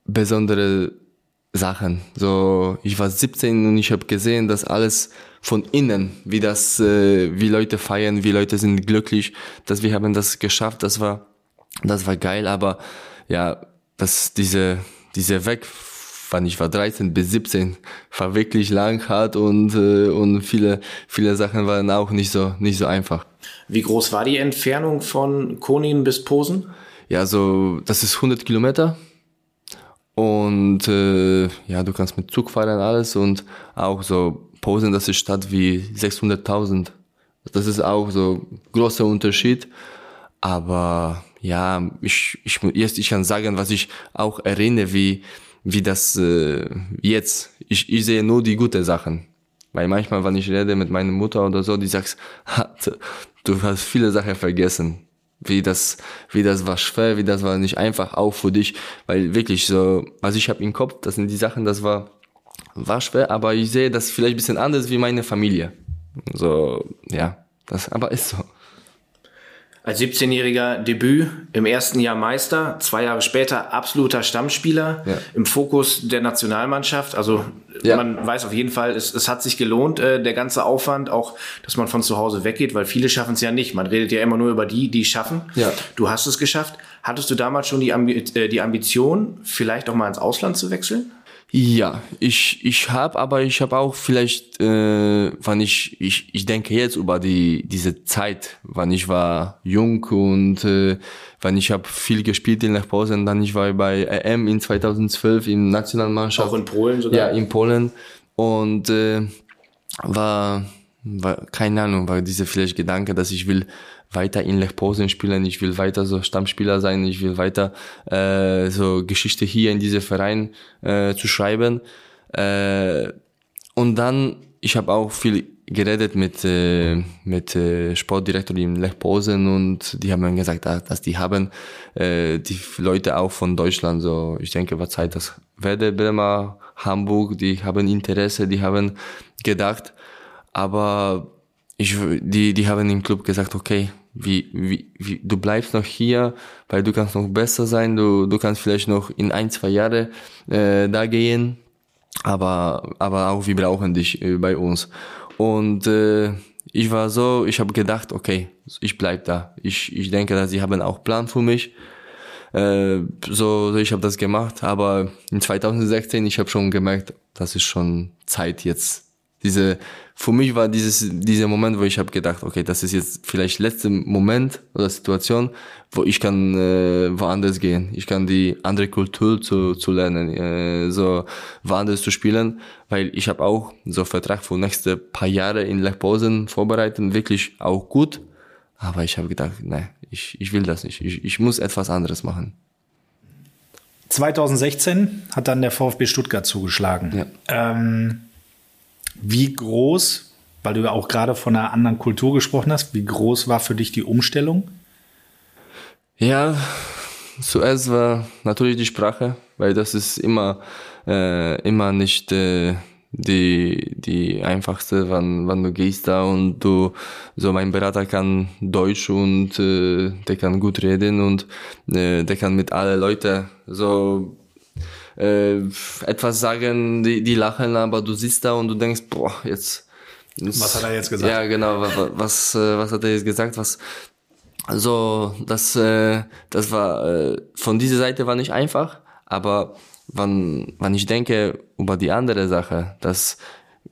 Speaker 4: besondere Sachen. So, ich war 17 und ich habe gesehen, dass alles von innen, wie das, äh, wie Leute feiern, wie Leute sind glücklich, dass wir haben das geschafft. Das war, das war geil. Aber ja, dass diese, diese Weg, wann ich war 13 bis 17, war wirklich lang hart und äh, und viele, viele Sachen waren auch nicht so, nicht so einfach.
Speaker 3: Wie groß war die Entfernung von Konin bis Posen?
Speaker 4: Ja, so, das ist 100 Kilometer. Und äh, ja, du kannst mit Zug fahren alles und auch so Posen, das ist Stadt wie 600.000. Das ist auch so großer Unterschied. Aber ja, ich, ich, jetzt, ich kann sagen, was ich auch erinnere, wie, wie das äh, jetzt. Ich, ich sehe nur die guten Sachen. Weil manchmal, wenn ich rede mit meiner Mutter oder so, die sagt, "Ha, du hast viele Sachen vergessen. Wie das, wie das war schwer, wie das war nicht einfach, auch für dich. Weil wirklich so, was ich habe im Kopf, das sind die Sachen, das war, war schwer, aber ich sehe das vielleicht bisschen anders wie meine Familie. So, ja, das aber ist so.
Speaker 3: Als 17-jähriger Debüt, im ersten Jahr Meister, zwei Jahre später absoluter Stammspieler,
Speaker 4: Ja.
Speaker 3: im Fokus der Nationalmannschaft. Also
Speaker 4: Ja.
Speaker 3: man weiß auf jeden Fall, es, es hat sich gelohnt, äh, der ganze Aufwand, auch dass man von zu Hause weggeht, weil viele schaffen es ja nicht. Man redet ja immer nur über die, die es schaffen.
Speaker 4: Ja.
Speaker 3: Du hast es geschafft. Hattest du damals schon die, Ambi äh, die Ambition, vielleicht auch mal ins Ausland zu wechseln?
Speaker 4: Ja, ich ich habe, aber ich habe auch vielleicht, äh, wann ich ich ich denke jetzt über die diese Zeit, wann ich war jung und äh, wann ich habe viel gespielt in Lechposen, dann ich war bei EM in 2012 in Nationalmannschaft.
Speaker 3: Auch in Polen sogar?
Speaker 4: Ja, in Polen und äh, war war keine Ahnung, war dieser vielleicht Gedanke, dass ich will weiter in Lech Posen spielen, ich will weiter so Stammspieler sein, ich will weiter äh, so Geschichte hier in diesem Verein äh, zu schreiben. Äh, und dann, ich habe auch viel geredet mit äh, mit äh, Sportdirektor in Lech Posen und die haben mir gesagt, dass, die haben äh, die Leute auch von Deutschland so, ich denke, war Zeit, dass Werder Bremer, Hamburg, die haben Interesse, die haben gedacht, aber ich, die, die haben im Club gesagt, okay, wie, wie, wie, du bleibst noch hier, weil du kannst noch besser sein, du, du kannst vielleicht noch in ein, zwei Jahre äh, da gehen, aber, aber auch wir brauchen dich äh, bei uns. Und äh, ich war so, ich habe gedacht, okay, ich bleib da. Ich, ich denke, dass sie haben auch Plan für mich. Äh, so, ich habe das gemacht, aber in 2016, ich habe schon gemerkt, das ist schon Zeit jetzt. Diese, für mich war dieses dieser Moment, wo ich habe gedacht, okay, das ist jetzt vielleicht letzte Moment oder Situation, wo ich kann äh, woanders gehen. Ich kann die andere Kultur zu, zu lernen, äh, so woanders zu spielen, weil ich habe auch so Vertrag für nächste paar Jahre in Lech Posen vorbereitet, wirklich auch gut. Aber ich habe gedacht, nein, ich, ich will das nicht. Ich, ich muss etwas anderes machen.
Speaker 2: 2016 hat dann der VfB Stuttgart zugeschlagen.
Speaker 4: Ja.
Speaker 2: Ähm, wie groß, weil du ja auch gerade von einer anderen Kultur gesprochen hast, wie groß war für dich die Umstellung?
Speaker 4: Ja, zuerst war natürlich die Sprache, weil das ist immer, äh, immer nicht äh, die, die einfachste, wann, wann du gehst da und du, so mein Berater kann Deutsch und äh, der kann gut reden und äh, der kann mit allen Leuten so äh, etwas sagen, die, die lachen, aber du sitzt da und du denkst, boah, jetzt.
Speaker 2: Was hat er jetzt gesagt?
Speaker 4: Ja, genau, was, was, äh, was hat er jetzt gesagt? Was, also, das, äh, das war, äh, von dieser Seite war nicht einfach, aber wann, wann ich denke über die andere Sache, dass,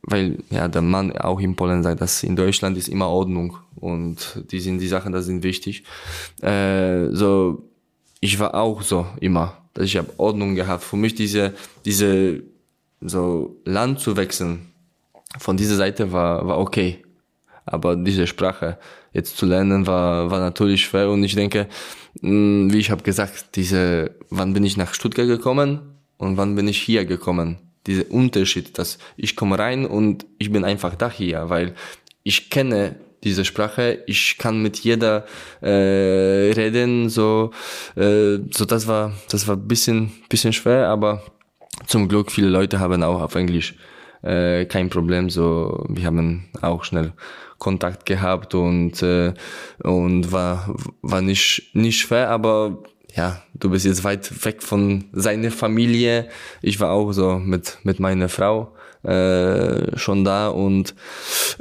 Speaker 4: weil, ja, der Mann auch in Polen sagt, dass in Deutschland ist immer Ordnung und die sind die Sachen, das sind wichtig. Äh, so, ich war auch so immer, dass ich habe Ordnung gehabt. Für mich diese, diese, so Land zu wechseln, von dieser Seite war, war okay. Aber diese Sprache jetzt zu lernen war, war natürlich schwer und ich denke, mh, wie ich habe gesagt, diese, wann bin ich nach Stuttgart gekommen und wann bin ich hier gekommen? Dieser Unterschied, dass ich komme rein und ich bin einfach da hier, weil ich kenne diese Sprache, ich kann mit jeder äh, reden, so, äh, so das war, das war bisschen, bisschen schwer, aber zum Glück viele Leute haben auch auf Englisch äh, kein Problem, so wir haben auch schnell Kontakt gehabt und äh, und war war nicht nicht schwer, aber ja, du bist jetzt weit weg von seiner Familie. Ich war auch so mit mit meiner Frau äh, schon da und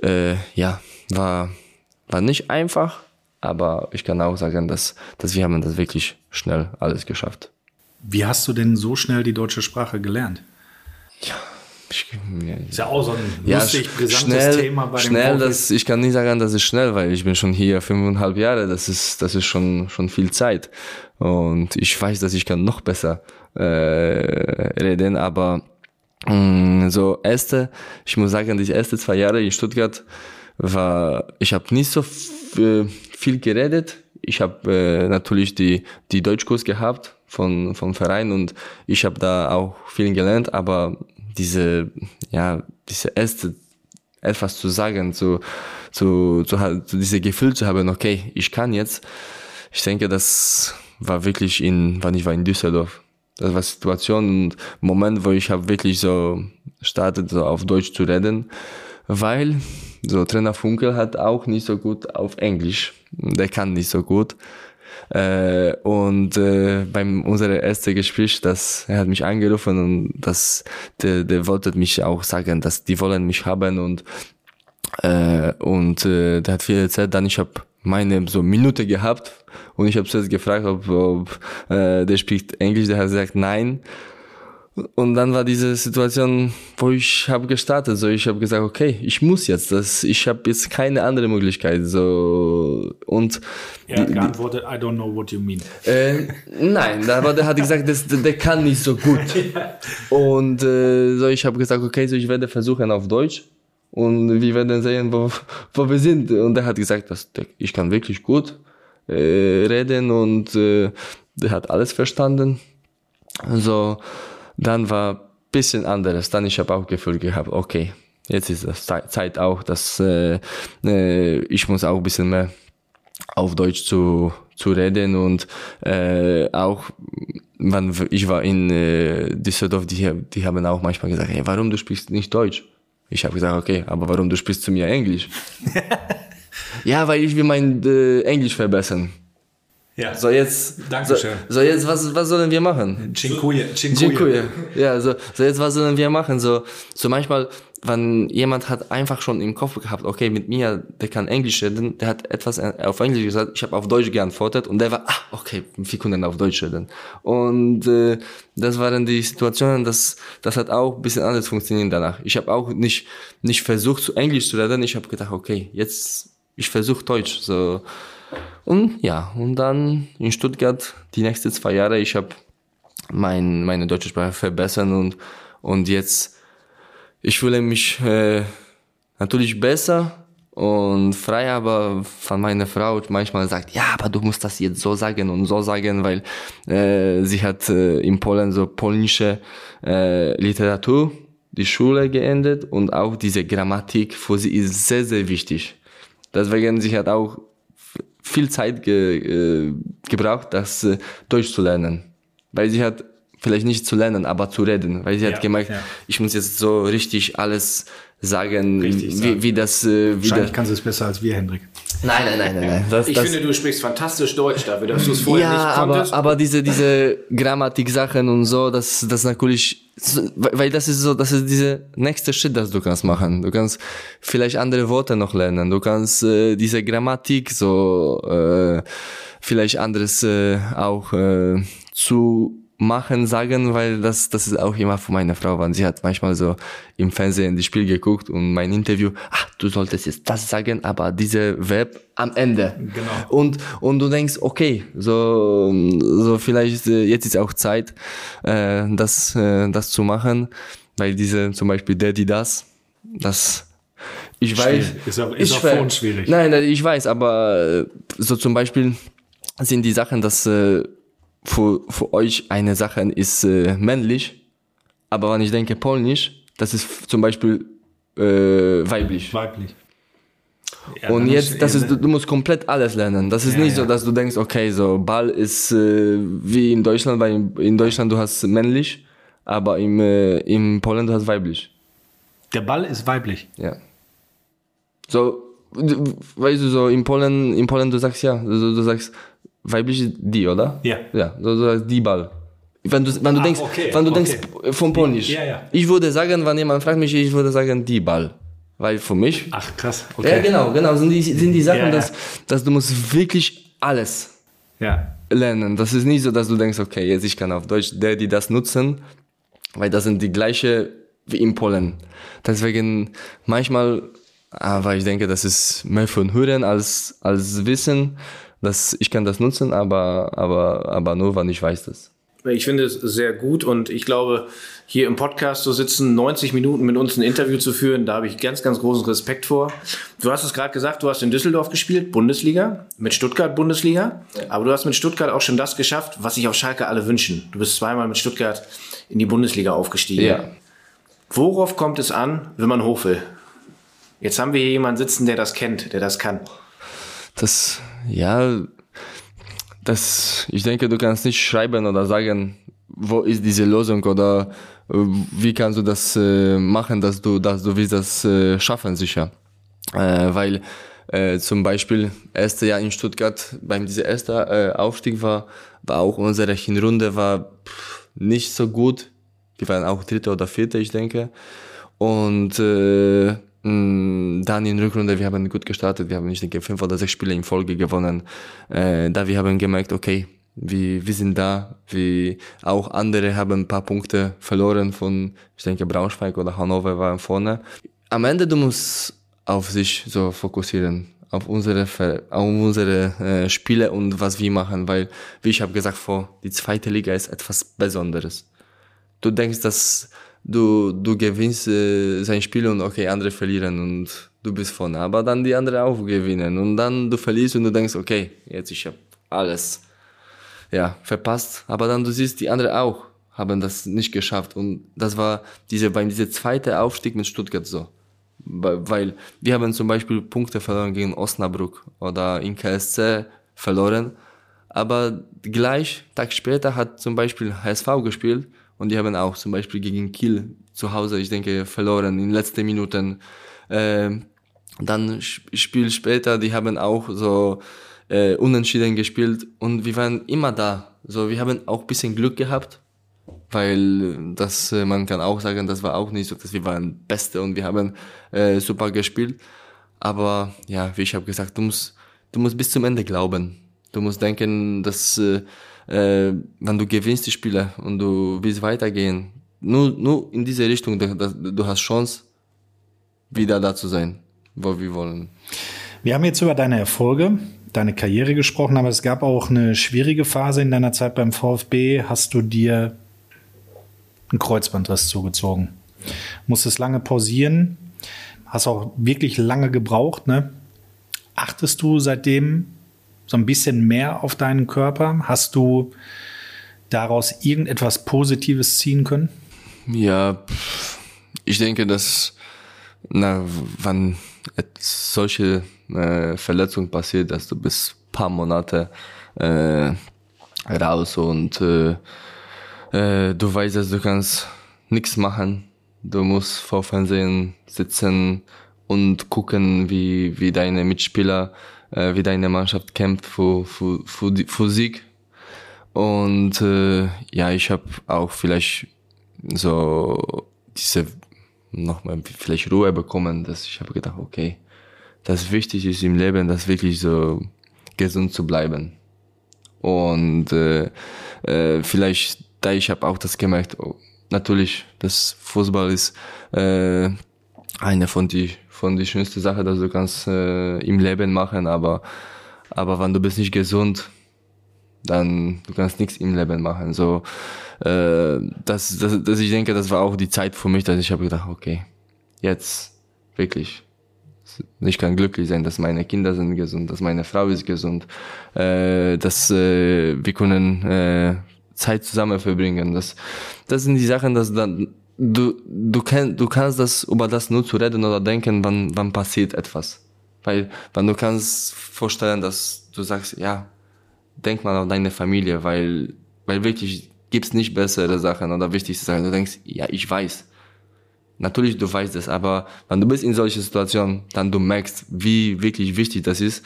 Speaker 4: äh, ja, war war nicht einfach, aber ich kann auch sagen, dass dass wir haben das wirklich schnell alles geschafft.
Speaker 2: Wie hast du denn so schnell die deutsche Sprache gelernt?
Speaker 4: Ich, ja,
Speaker 2: Ist ja auch so ein
Speaker 4: ja,
Speaker 2: lustig, brisantes
Speaker 4: schnell,
Speaker 2: Thema bei den
Speaker 4: schnell, das, ich kann nicht sagen, das ist schnell, weil ich bin schon hier fünfeinhalb Jahre, das ist, das ist schon, schon viel Zeit. Und ich weiß, dass ich kann noch besser äh, reden, aber mh, so erste, ich muss sagen, die ersten zwei Jahre in Stuttgart war, ich habe nicht so äh, viel geredet. Ich habe äh, natürlich die die Deutschkurs gehabt von vom Verein und ich habe da auch viel gelernt, aber diese ja diese erste etwas zu sagen, zu zu zu, zu diese Gefühl zu haben, okay, ich kann jetzt. Ich denke, das war wirklich in, wann ich war in Düsseldorf. Das war Situation und Moment, wo ich habe wirklich so startet, so auf Deutsch zu reden, weil so Trainer Funkel hat auch nicht so gut auf Englisch. Der kann nicht so gut. Äh, und äh, beim unserem ersten Gespräch, das er hat mich angerufen und das der, der wollte mich auch sagen, dass die wollen mich haben und äh, und äh, der hat viel erzählt. Dann ich habe meine so Minute gehabt und ich habe zuerst gefragt, ob, ob äh, der spricht Englisch. Der hat gesagt nein. Und dann war diese Situation, wo ich habe gestartet, so ich habe gesagt, okay, ich muss jetzt, das, ich habe jetzt keine andere Möglichkeit, so und
Speaker 2: er hat geantwortet, I don't know what you mean.
Speaker 4: Äh, nein, aber der hat gesagt, das, der kann nicht so gut. Und äh, so ich habe gesagt, okay, so ich werde versuchen auf Deutsch und wir werden sehen, wo, wo wir sind. Und er hat gesagt, dass der, ich kann wirklich gut äh, reden und äh, der hat alles verstanden. So dann war bisschen anderes. Dann ich habe auch Gefühl gehabt, okay, jetzt ist es Zeit auch, dass äh, äh, ich muss auch ein bisschen mehr auf Deutsch zu zu reden und äh, auch wann ich war in äh, Düsseldorf, die die haben auch manchmal gesagt, hey, warum du sprichst nicht Deutsch? Ich habe gesagt, okay, aber warum du sprichst zu mir Englisch? ja, weil ich will mein äh, Englisch verbessern.
Speaker 2: Ja.
Speaker 4: So jetzt,
Speaker 2: Dankeschön.
Speaker 4: So, so jetzt, was, was sollen wir machen?
Speaker 2: Dziękuję.
Speaker 4: Dziękuję. Ja, so, so jetzt, was sollen wir machen? So, so manchmal, wenn jemand hat einfach schon im Kopf gehabt, okay, mit mir, der kann Englisch reden, der hat etwas auf Englisch gesagt, ich habe auf Deutsch geantwortet und der war, ah, okay, wir können auf Deutsch reden. Und äh, das waren die Situationen, das, das hat auch ein bisschen anders funktioniert danach. Ich habe auch nicht, nicht versucht, zu Englisch zu reden, ich habe gedacht, okay, jetzt, ich versuche Deutsch. So, und ja, und dann in Stuttgart die nächsten zwei Jahre, ich habe mein, meine deutsche Sprache verbessert und, und jetzt, ich fühle mich äh, natürlich besser und frei, aber von meiner Frau manchmal sagt, ja, aber du musst das jetzt so sagen und so sagen, weil äh, sie hat äh, in Polen so polnische äh, Literatur, die Schule geendet und auch diese Grammatik für sie ist sehr, sehr wichtig. Deswegen sie hat auch viel Zeit ge, äh, gebraucht, das äh, Deutsch zu lernen. Weil sie hat vielleicht nicht zu lernen, aber zu reden. Weil sie ja, hat gemerkt, ja. ich muss jetzt so richtig alles sagen, richtig wie, wie das... Äh, wie
Speaker 2: Wahrscheinlich
Speaker 4: das,
Speaker 2: kannst du es besser als wir, Hendrik.
Speaker 4: Nein, nein, nein, nein. nein.
Speaker 3: Das, ich das, finde, du sprichst fantastisch Deutsch dafür, dass du es vorher
Speaker 4: ja,
Speaker 3: nicht konntest.
Speaker 4: Aber, aber diese, diese Grammatik-Sachen und so, das, das natürlich, weil das ist so, das ist diese nächste Schritt, das du kannst machen. Du kannst vielleicht andere Worte noch lernen. Du kannst äh, diese Grammatik so äh, vielleicht anderes äh, auch äh, zu machen, sagen, weil das, das ist auch immer von meiner Frau, weil sie hat manchmal so im Fernsehen das Spiel geguckt und mein Interview, ach, du solltest jetzt das sagen, aber diese Verb am Ende.
Speaker 2: Genau.
Speaker 4: Und, und du denkst, okay, so, so vielleicht äh, jetzt ist auch Zeit, äh, das, äh, das zu machen, weil diese zum Beispiel Daddy das, das, ich
Speaker 2: Schwierig.
Speaker 4: weiß,
Speaker 2: Ist auch, ist auch
Speaker 4: schwer.
Speaker 2: für uns schwierig.
Speaker 4: Nein, nein, ich weiß, aber äh, so zum Beispiel sind die Sachen, dass äh, für, für euch eine Sache ist äh, männlich, aber wenn ich denke polnisch, das ist zum Beispiel äh, weiblich.
Speaker 2: Weiblich. Ja,
Speaker 4: Und jetzt, das
Speaker 2: eher
Speaker 4: ist, du, du musst komplett alles lernen. Das ist
Speaker 2: Ja,
Speaker 4: nicht so,
Speaker 2: ja.
Speaker 4: dass du denkst, okay, so Ball ist äh, wie in Deutschland, weil in- in Deutschland du hast männlich, aber im, äh, in Polen du hast weiblich.
Speaker 2: Der Ball ist weiblich.
Speaker 4: Ja. So, weißt du, so in Polen, in Polen du sagst ja, du, du sagst weiblich ist die, oder?
Speaker 2: Ja.
Speaker 4: Ja, du, sagst die Ball. Wenn du, wenn du
Speaker 2: Ah,
Speaker 4: denkst,
Speaker 2: okay,
Speaker 4: wenn du
Speaker 2: okay.
Speaker 4: denkst von Polnisch.
Speaker 2: Ja, ja.
Speaker 4: Ich würde sagen, wenn jemand fragt mich, ich würde sagen die Ball. Weil für mich,
Speaker 2: Ach, krass.
Speaker 4: ja
Speaker 2: Okay.
Speaker 4: genau, genau, sind die, sind die Sachen,
Speaker 2: Ja, ja.
Speaker 4: Dass, dass du musst wirklich alles
Speaker 2: Ja.
Speaker 4: lernen. Das ist nicht so, dass du denkst, okay, jetzt ich kann auf Deutsch der, die das nutzen, weil das sind die gleiche wie in Polen. Deswegen manchmal, aber ich denke, das ist mehr von Hören als, als Wissen, dass ich kann das nutzen, aber, aber, aber nur, wenn ich weiß das.
Speaker 3: Ich finde es sehr gut und ich glaube, hier im Podcast zu sitzen, 90 Minuten mit uns ein Interview zu führen, da habe ich ganz, ganz großen Respekt vor. Du hast es gerade gesagt, du hast in Düsseldorf gespielt, Bundesliga, mit Stuttgart Bundesliga, aber du hast mit Stuttgart auch schon das geschafft, was sich auf Schalke alle wünschen. Du bist zweimal mit Stuttgart in die Bundesliga aufgestiegen.
Speaker 4: Ja.
Speaker 3: Worauf kommt es an, wenn man hoch will? Jetzt haben wir hier jemanden sitzen, der das kennt, der das kann.
Speaker 4: Das, ja, das, ich denke, du kannst nicht schreiben oder sagen, wo ist diese Lösung oder äh, wie kannst du das äh, machen, dass du, dass du willst das äh, schaffen, sicher. äh, weil äh, zum Beispiel erste Jahr in Stuttgart beim dieser erste äh, Aufstieg war, war auch unsere Hinrunde war pff, nicht so gut. Wir waren auch Dritte oder Vierte, ich denke. Und äh, dann in Rückrunde, wir haben gut gestartet, wir haben, ich denke, fünf oder sechs Spiele in Folge gewonnen. Äh, da wir haben gemerkt, okay, wir, wir sind da, wie auch andere haben ein paar Punkte verloren von, ich denke, Braunschweig oder Hannover waren vorne. Am Ende, du musst auf sich so fokussieren, auf unsere, auf unsere äh, Spiele und was wir machen, weil, wie ich habe gesagt vor, die zweite Liga ist etwas Besonderes. Du denkst, dass du, du gewinnst äh, sein Spiel und okay, andere verlieren und du bist vorne, aber dann die anderen auch gewinnen. Und dann du verlierst und du denkst, okay, jetzt ich habe alles ja, verpasst, aber dann du siehst, die anderen auch haben das nicht geschafft. Und das war diese, beim dieser zweite Aufstieg mit Stuttgart so. Weil wir haben zum Beispiel Punkte verloren gegen Osnabrück oder in KSC verloren, aber gleich, Tag später hat zum Beispiel HSV gespielt und die haben auch zum Beispiel gegen Kiel zu Hause, ich denke, verloren in letzten Minuten. Äh, dann Spiel später, die haben auch so äh, unentschieden gespielt und wir waren immer da. So, wir haben auch bisschen Glück gehabt, weil das, äh, man kann auch sagen, das war auch nicht so, dass wir waren Beste und wir haben äh, super gespielt. Aber ja, wie ich habe gesagt, du musst, du musst bis zum Ende glauben. Du musst denken, dass äh, äh, wenn du gewinnst die Spiele und du willst weitergehen, nur, nur in diese Richtung, du, du hast Chance, wieder da zu sein, wo wir wollen.
Speaker 2: Wir haben jetzt über deine Erfolge, deine Karriere gesprochen, aber es gab auch eine schwierige Phase in deiner Zeit beim VfB. Hast du dir einen Kreuzbandriss zugezogen? Musstest lange pausieren, hast auch wirklich lange gebraucht. Ne? Achtest du seitdem so ein bisschen mehr auf deinen Körper? Hast du daraus irgendetwas Positives ziehen können?
Speaker 4: Ja, ich denke, dass na, wann solche äh, Verletzung passiert, dass du bis paar Monate äh, raus und äh, äh, du weißt, dass du kannst nichts machen. Du musst vor Fernsehen sitzen und gucken, wie, wie deine Mitspieler äh, wie deine Mannschaft kämpft für, für, für, die, für Sieg. Und äh, ja, ich habe auch vielleicht so diese nochmal vielleicht Ruhe bekommen, dass ich habe gedacht, okay, das wichtig ist im Leben, das wirklich so gesund zu bleiben. Und äh, äh, vielleicht, da ich habe auch das gemerkt, oh, natürlich, das Fußball ist äh, eine von die von die schönste Sache, dass du kannst äh, im Leben machen, aber aber wenn du bist nicht gesund, dann du kannst nichts im Leben machen. So äh, das, das, das ich denke, das war auch die Zeit für mich, dass ich habe gedacht, okay, jetzt wirklich ich kann glücklich sein, dass meine Kinder sind gesund, dass meine Frau ist gesund, äh, dass äh, wir können äh, Zeit zusammen verbringen. Das, das sind die Sachen, dass dann du, du, kann, du kannst das, über das nur zu reden oder denken, wann, wann passiert etwas. Weil, wenn du kannst vorstellen, dass du sagst, ja, denk mal an deine Familie, weil, weil wirklich gibt's nicht bessere Sachen oder wichtigste Sachen. Du denkst, ja, ich weiß. Natürlich, du weißt es, aber wenn du bist in solchen Situationen, dann du merkst, wie wirklich wichtig das ist,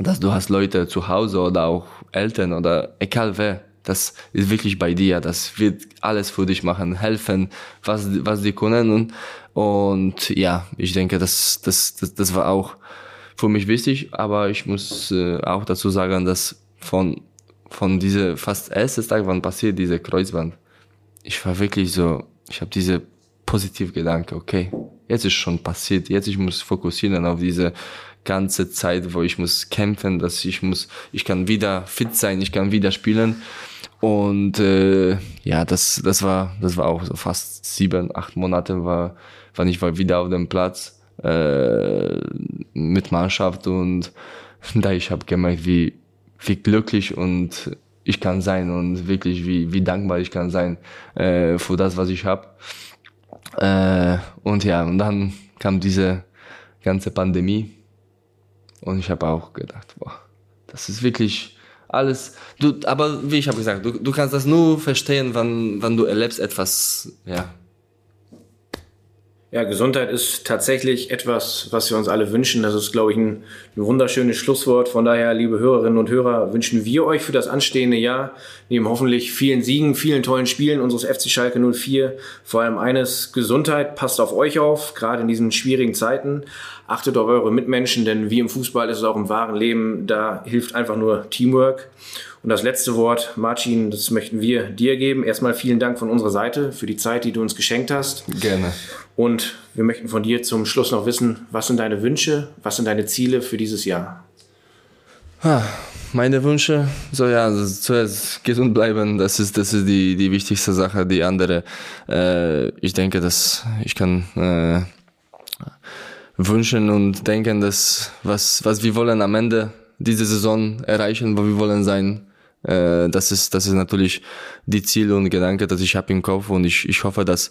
Speaker 4: dass du hast Leute zu Hause oder auch Eltern oder egal wer, das ist wirklich bei dir, das wird alles für dich machen, helfen, was, was die können. Und, und ja, ich denke, das, das, das, das war auch für mich wichtig, aber ich muss äh, auch dazu sagen, dass von, von diese fast erstes Tag, wann passiert diese Kreuzband, ich war wirklich so, ich habe diese positive Gedanke, okay, jetzt ist schon passiert, jetzt ich muss fokussieren auf diese ganze Zeit, wo ich muss kämpfen, dass ich muss, ich kann wieder fit sein, ich kann wieder spielen. Und äh, ja, das, das war, das war auch so fast sieben, acht Monate war, war ich war wieder auf dem Platz äh, mit Mannschaft. Und da ich habe gemerkt, wie, wie glücklich und ich kann sein und wirklich wie, wie dankbar ich kann sein äh, für das, was ich habe. Äh, und ja, und dann kam diese ganze Pandemie und ich habe auch gedacht, boah, das ist wirklich alles. Du, aber wie ich habe gesagt, du, du kannst das nur verstehen, wann, wann du erlebst etwas, ja,
Speaker 3: Ja, Gesundheit ist tatsächlich etwas, was wir uns alle wünschen. Das ist, glaube ich, ein, ein, wunderschönes Schlusswort. Von daher, liebe Hörerinnen und Hörer, wünschen wir euch für das anstehende Jahr, neben hoffentlich vielen Siegen, vielen tollen Spielen unseres FC Schalke 04, vor allem eines, Gesundheit. Passt auf euch auf, gerade in diesen schwierigen Zeiten. Achtet auf eure Mitmenschen, denn wie im Fußball ist es auch im wahren Leben, da hilft einfach nur Teamwork. Und das letzte Wort, Marcin, das möchten wir dir geben. Erstmal vielen Dank von unserer Seite für die Zeit, die du uns geschenkt hast.
Speaker 4: Gerne.
Speaker 3: Und wir möchten von dir zum Schluss noch wissen, was sind deine Wünsche, was sind deine Ziele für dieses Jahr?
Speaker 4: Meine Wünsche, so ja, zuerst gesund bleiben, das ist, das ist die, die wichtigste Sache. Die andere, äh, ich denke, dass ich kann äh, wünschen und denken, dass was, was wir wollen am Ende diese Saison erreichen, wo wir wollen sein, äh, das ist, das ist natürlich die Ziel und Gedanke, dass ich habe im Kopf und ich, ich hoffe, dass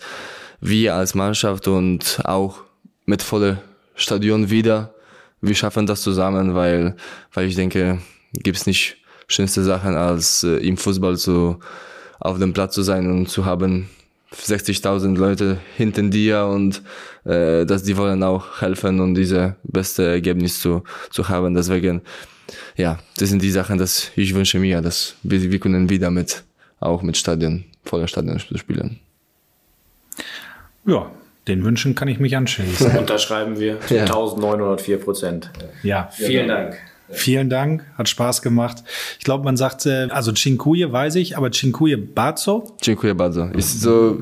Speaker 4: wir als Mannschaft und auch mit volle Stadion wieder, wir schaffen das zusammen, weil, weil ich denke, gibt's nicht schönste Sachen als äh, im Fußball zu, auf dem Platz zu sein und zu haben 60.000 Leute hinter dir und äh, dass die wollen auch helfen und diese beste Ergebnis zu, zu haben. Deswegen ja, das sind die Sachen, dass ich wünsche mir, dass wir, wir können wieder mit, auch mit Stadien, voller Stadien spielen.
Speaker 2: Ja, den Wünschen kann ich mich anschließen.
Speaker 3: Unterschreiben wir zu ja. 1904 Prozent.
Speaker 2: Ja.
Speaker 3: Vielen Dank.
Speaker 2: Vielen Dank, hat Spaß gemacht. Ich glaube, man sagt, also Cinquille weiß ich, aber Cinquille Bazzo?
Speaker 4: Cinquille Bazzo. Ist so,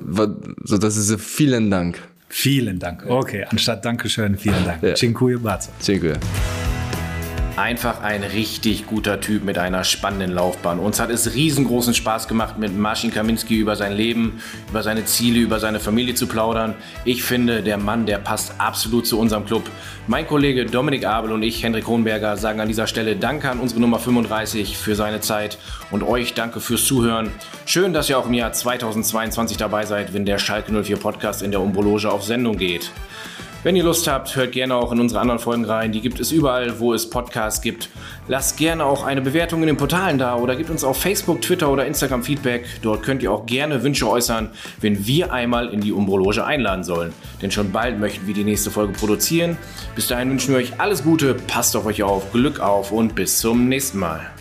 Speaker 4: so, das ist so vielen Dank.
Speaker 2: Vielen Dank. Okay, anstatt Dankeschön, vielen Dank. Ja. Cinquille Bazzo.
Speaker 4: Cinquille.
Speaker 3: Einfach ein richtig guter Typ mit einer spannenden Laufbahn. Uns hat es riesengroßen Spaß gemacht, mit Marcin Kaminski über sein Leben, über seine Ziele, über seine Familie zu plaudern. Ich finde, der Mann, der passt absolut zu unserem Club. Mein Kollege Dominik Abel und ich, Hendrik Hohenberger, sagen an dieser Stelle Danke an unsere Nummer 35 für seine Zeit und euch danke fürs Zuhören. Schön, dass ihr auch im Jahr 2022 dabei seid, wenn der Schalke 04 Podcast in der Umbologe auf Sendung geht. Wenn ihr Lust habt, hört gerne auch in unsere anderen Folgen rein. Die gibt es überall, wo es Podcasts gibt. Lasst gerne auch eine Bewertung in den Portalen da oder gebt uns auf Facebook, Twitter oder Instagram Feedback. Dort könnt ihr auch gerne Wünsche äußern, wenn wir einmal in die Umbrologe einladen sollen. Denn schon bald möchten wir die nächste Folge produzieren. Bis dahin wünschen wir euch alles Gute, passt auf euch auf, Glück auf und bis zum nächsten Mal.